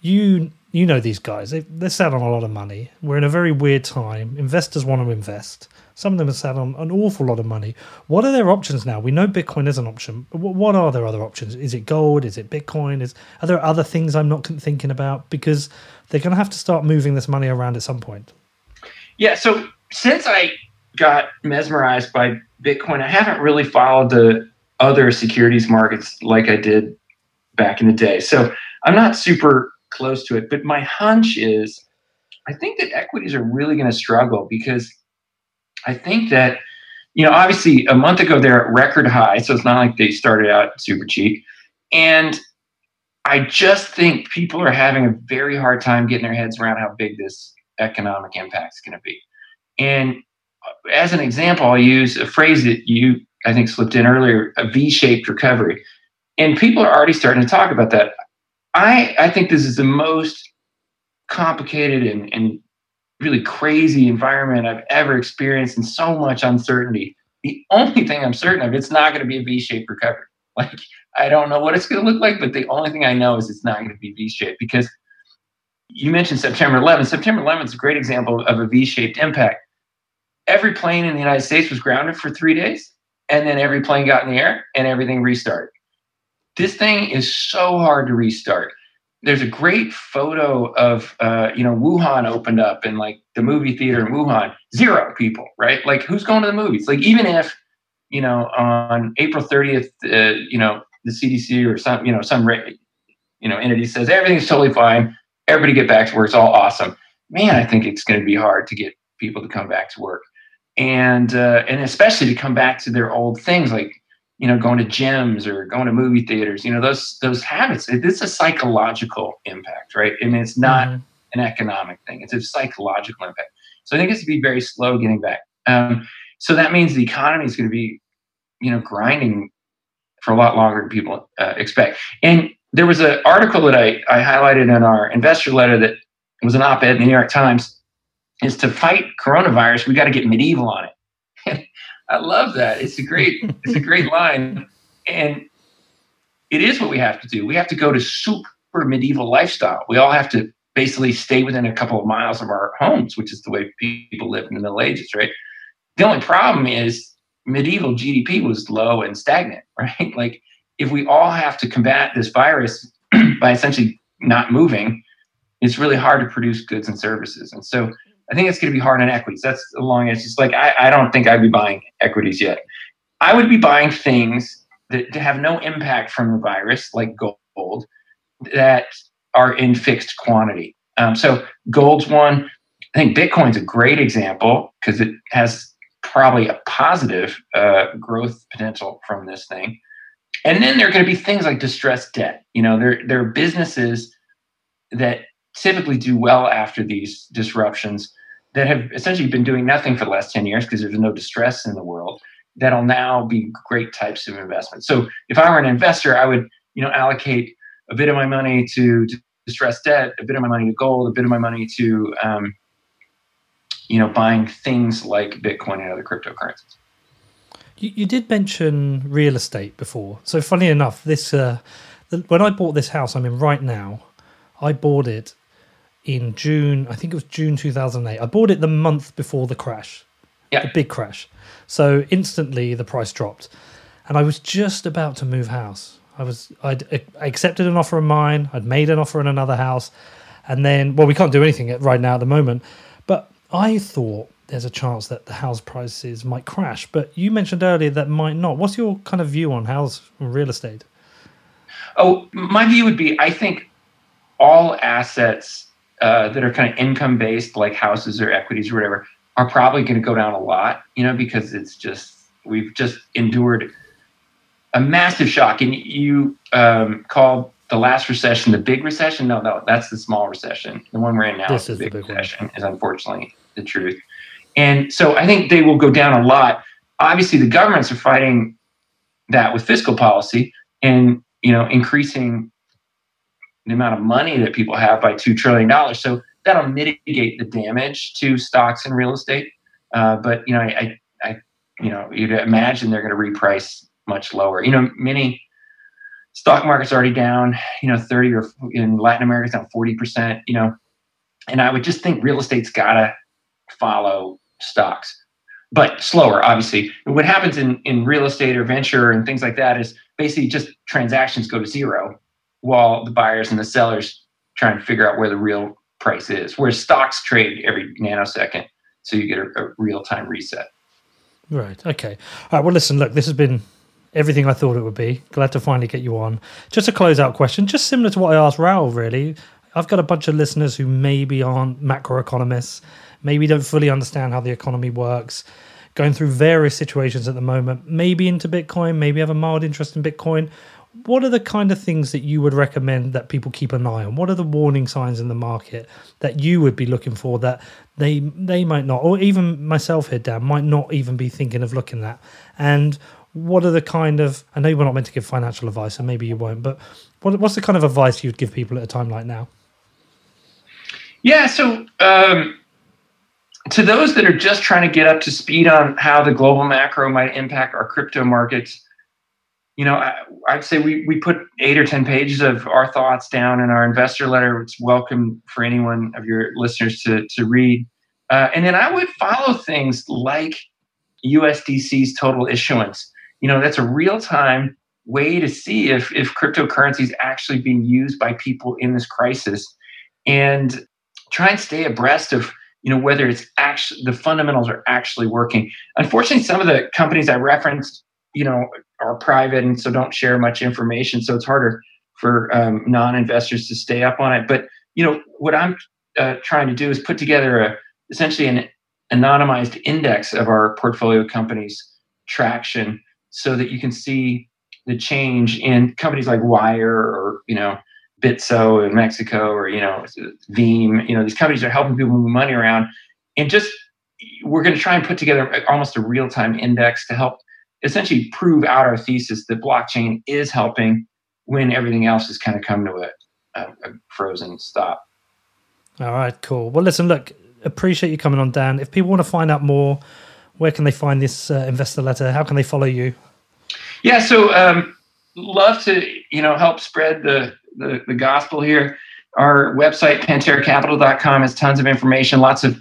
you you know these guys. They they're sat on a lot of money. We're in a very weird time. Investors want to invest. Some of them are sat on an awful lot of money. What are their options now? We know Bitcoin is an option. What are their other options? Is it gold? Is it Bitcoin? Is are there other things I'm not thinking about? Because they're going to have to start moving this money around at some point. Yeah. So since I got mesmerized by Bitcoin, I haven't really followed the other securities markets like I did back in the day. So I'm not super close to it. But my hunch is I think that equities are really going to struggle because I think that, you know, obviously a month ago they're at record high. So it's not like they started out super cheap. And I just think people are having a very hard time getting their heads around how big this economic impact is going to be. And uh, as an example, I'll use a phrase that you, I think, slipped in earlier a V shaped recovery. And people are already starting to talk about that. I, I think this is the most complicated and, and really crazy environment I've ever experienced and so much uncertainty. The only thing I'm certain of, it's not going to be a V-shaped recovery. Like I don't know what it's going to look like, but the only thing I know is it's not going to be V-shaped because you mentioned September 11th. September 11th is a great example of a V-shaped impact. Every plane in the United States was grounded for three days, and then every plane got in the air and everything restarted. This thing is so hard to restart there's a great photo of uh, you know Wuhan opened up and like the movie theater in Wuhan, zero people, right? Like who's going to the movies? Like even if you know on April 30th, uh, you know the CDC or some you know some you know entity says everything's totally fine, everybody get back to work, it's all awesome. Man, I think it's going to be hard to get people to come back to work, and uh, and especially to come back to their old things like you know, going to gyms or going to movie theaters, you know, those those habits. It's a psychological impact, right? And it's not mm-hmm. an economic thing; it's a psychological impact. So I think it's to be very slow getting back. Um, so that means the economy is going to be, you know, grinding for a lot longer than people uh, expect. And there was an article that I, I highlighted in our investor letter that was an op-ed in the New York Times. Is to fight coronavirus, we got to get medieval on it. I love that. It's a great, it's a great line. And it is what we have to do. We have to go to super medieval lifestyle. We all have to basically stay within a couple of miles of our homes, which is the way people lived in the Middle Ages, right? The only problem is medieval GDP was low and stagnant, right? Like if we all have to combat this virus by essentially not moving, it's really hard to produce goods and services. And so I think it's going to be hard on equities. That's the long edge. It's like I, I don't think I'd be buying equities yet. I would be buying things that have no impact from the virus, like gold, that are in fixed quantity. Um, so gold's one. I think Bitcoin's a great example because it has probably a positive uh, growth potential from this thing. And then there are going to be things like distressed debt. You know, there there are businesses that typically do well after these disruptions that have essentially been doing nothing for the last 10 years because there's no distress in the world that'll now be great types of investments. So if I were an investor, I would, you know, allocate a bit of my money to, to distressed debt, a bit of my money to gold, a bit of my money to, um, you know, buying things like Bitcoin and other cryptocurrencies. You, you did mention real estate before. So funny enough, this uh, when I bought this house I'm in right now, I bought it in June. I think it was June 2008. I bought it the month before the crash, yeah. the big crash. So instantly the price dropped, and I was just about to move house. I was I'd I accepted an offer of mine. I'd made an offer in another house, and then well, we can't do anything right now at the moment. But I thought there's a chance that the house prices might crash. But you mentioned earlier that might not. What's your kind of view on house real estate? Oh, my view would be I think all assets uh, that are kind of income based, like houses or equities or whatever, are probably going to go down a lot. You know, because it's just we've just endured a massive shock. And you um, called the last recession the big recession. No, no, that's the small recession. The one we're in now This is the big big one. recession. Is unfortunately the truth. And so I think they will go down a lot. Obviously, the governments are fighting that with fiscal policy and you know increasing the amount of money that people have by two trillion dollars. So that'll mitigate the damage to stocks and real estate. Uh, but you know, I, I, I, you know, you'd imagine they're going to reprice much lower. You know, many stock markets already down. You know, thirty or in Latin America, it's down forty percent. You know, and I would just think real estate's got to follow stocks, but slower, obviously. What happens in in real estate or venture and things like that is basically just transactions go to zero while the buyers and the sellers trying to figure out where the real price is. Whereas stocks trade every nanosecond, so you get a, a real time reset. Right. Okay. All right. Well, listen. Look, this has been everything I thought it would be. Glad to finally get you on. Just a closeout question, just similar to what I asked Raoul. Really, I've got a bunch of listeners who maybe aren't macroeconomists, maybe don't fully understand how the economy works, going through various situations at the moment. Maybe into Bitcoin, maybe have a mild interest in Bitcoin. What are the kind of things that you would recommend that people keep an eye on? What are the warning signs in the market that you would be looking for that they they might not, or even myself here, Dan, might not even be thinking of looking at? And what are the kind of I know we're not meant to give financial advice, and maybe you won't, but what, what's the kind of advice you'd give people at a time like now? Yeah. So um, to those that are just trying to get up to speed on how the global macro might impact our crypto markets, you know, I, I'd say we we put eight or ten pages of our thoughts down in our investor letter. It's welcome for anyone of your listeners to to read. Uh, and then I would follow things like USDC's total issuance. You know, that's a real time way to see if if cryptocurrency is actually being used by people in this crisis, and try and stay abreast of you know whether it's actually the fundamentals are actually working. Unfortunately, some of the companies I referenced, you know, are private and so don't share much information, so it's harder for um, non-investors to stay up on it. But you know, what I'm uh, trying to do is put together a essentially an anonymized index of our portfolio companies traction so that you can see the change in companies like Wyre or you know Bitso in Mexico or you know Veem. You know these companies are helping people move money around, and just we're going to try and put together almost a real time index to help essentially prove out our thesis that blockchain is helping when everything else has kind of come to a, a, a frozen stop. All right, cool. Well, listen, look, appreciate you coming on, Dan. If people want to find out more, where can they find this uh, investor letter? How can they follow you? Yeah, so um, love to you know help spread the, the the gospel here. Our website panteracapital.com has tons of information, lots of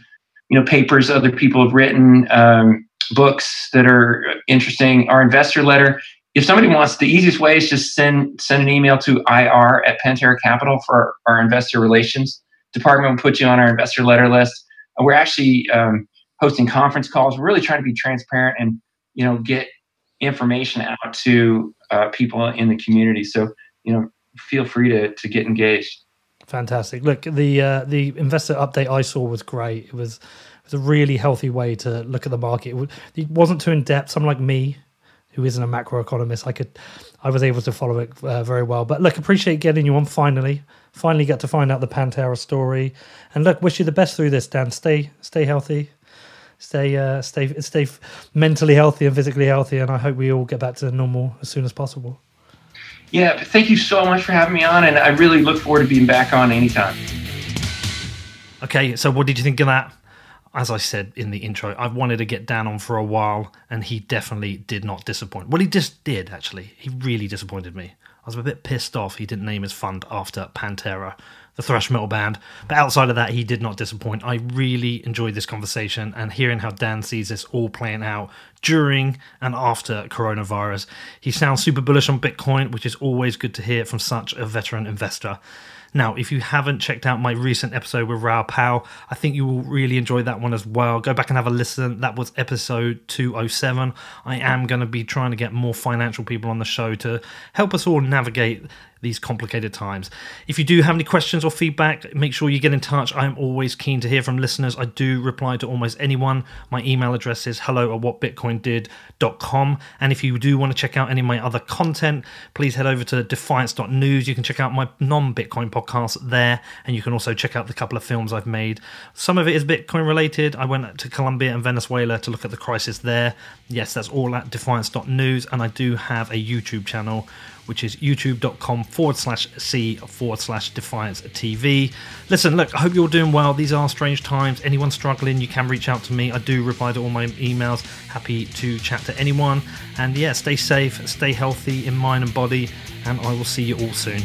you know papers other people have written, um, books that are interesting. Our investor letter. If somebody wants, the easiest way is just send send an email to ir at Pantera Capital for our, investor relations department. Will put you on our investor letter list. Uh, We're actually um, hosting conference calls. We're really trying to be transparent and you know get information out to uh, people in the community. So you know, feel free to to get engaged. Fantastic. Look, the uh, the investor update I saw was great. It was it was a really healthy way to look at the market. It, wasn't too in depth. Someone like me, who isn't a macroeconomist, I could I was able to follow it uh, very well. But look, appreciate getting you on finally. Finally, get to find out the Pantera story. And look, wish you the best through this, Dan. Stay stay healthy. Stay, uh, stay, stay mentally healthy and physically healthy, and I hope we all get back to normal as soon as possible. Yeah, thank you so much for having me on, and I really look forward to being back on anytime. Okay, so what did you think of that? As I said in the intro, I've wanted to get Dan on for a while, and he definitely did not disappoint. Well, he just did, actually. He really disappointed me. I was a bit pissed off he didn't name his fund after Pantera, the thrash metal band. But outside of that, he did not disappoint. I really enjoyed this conversation and hearing how Dan sees this all playing out during and after coronavirus. He sounds super bullish on Bitcoin, which is always good to hear from such a veteran investor. Now, if you haven't checked out my recent episode with Raoul Pal, I think you will really enjoy that one as well. Go back and have a listen. That was episode 207. I am going to be trying to get more financial people on the show to help us all navigate these complicated times. If you do have any questions or feedback, make sure you get in touch. I am always keen to hear from listeners. I do reply to almost anyone. My email address is hello at whatbitcoindid.com. And if you do want to check out any of my other content, please head over to defiance.news. You can check out my non Bitcoin podcast there, and you can also check out the couple of films I've made. Some of it is Bitcoin related. I went to Colombia and Venezuela to look at the crisis there. Yes, that's all at defiance.news, and I do have a YouTube channel which is youtube.com forward slash C forward slash Defiance TV. Listen, look, I hope you're doing well. These are strange times. Anyone struggling, you can reach out to me. I do reply to all my emails. Happy to chat to anyone. And yeah, stay safe, stay healthy in mind and body, and I will see you all soon.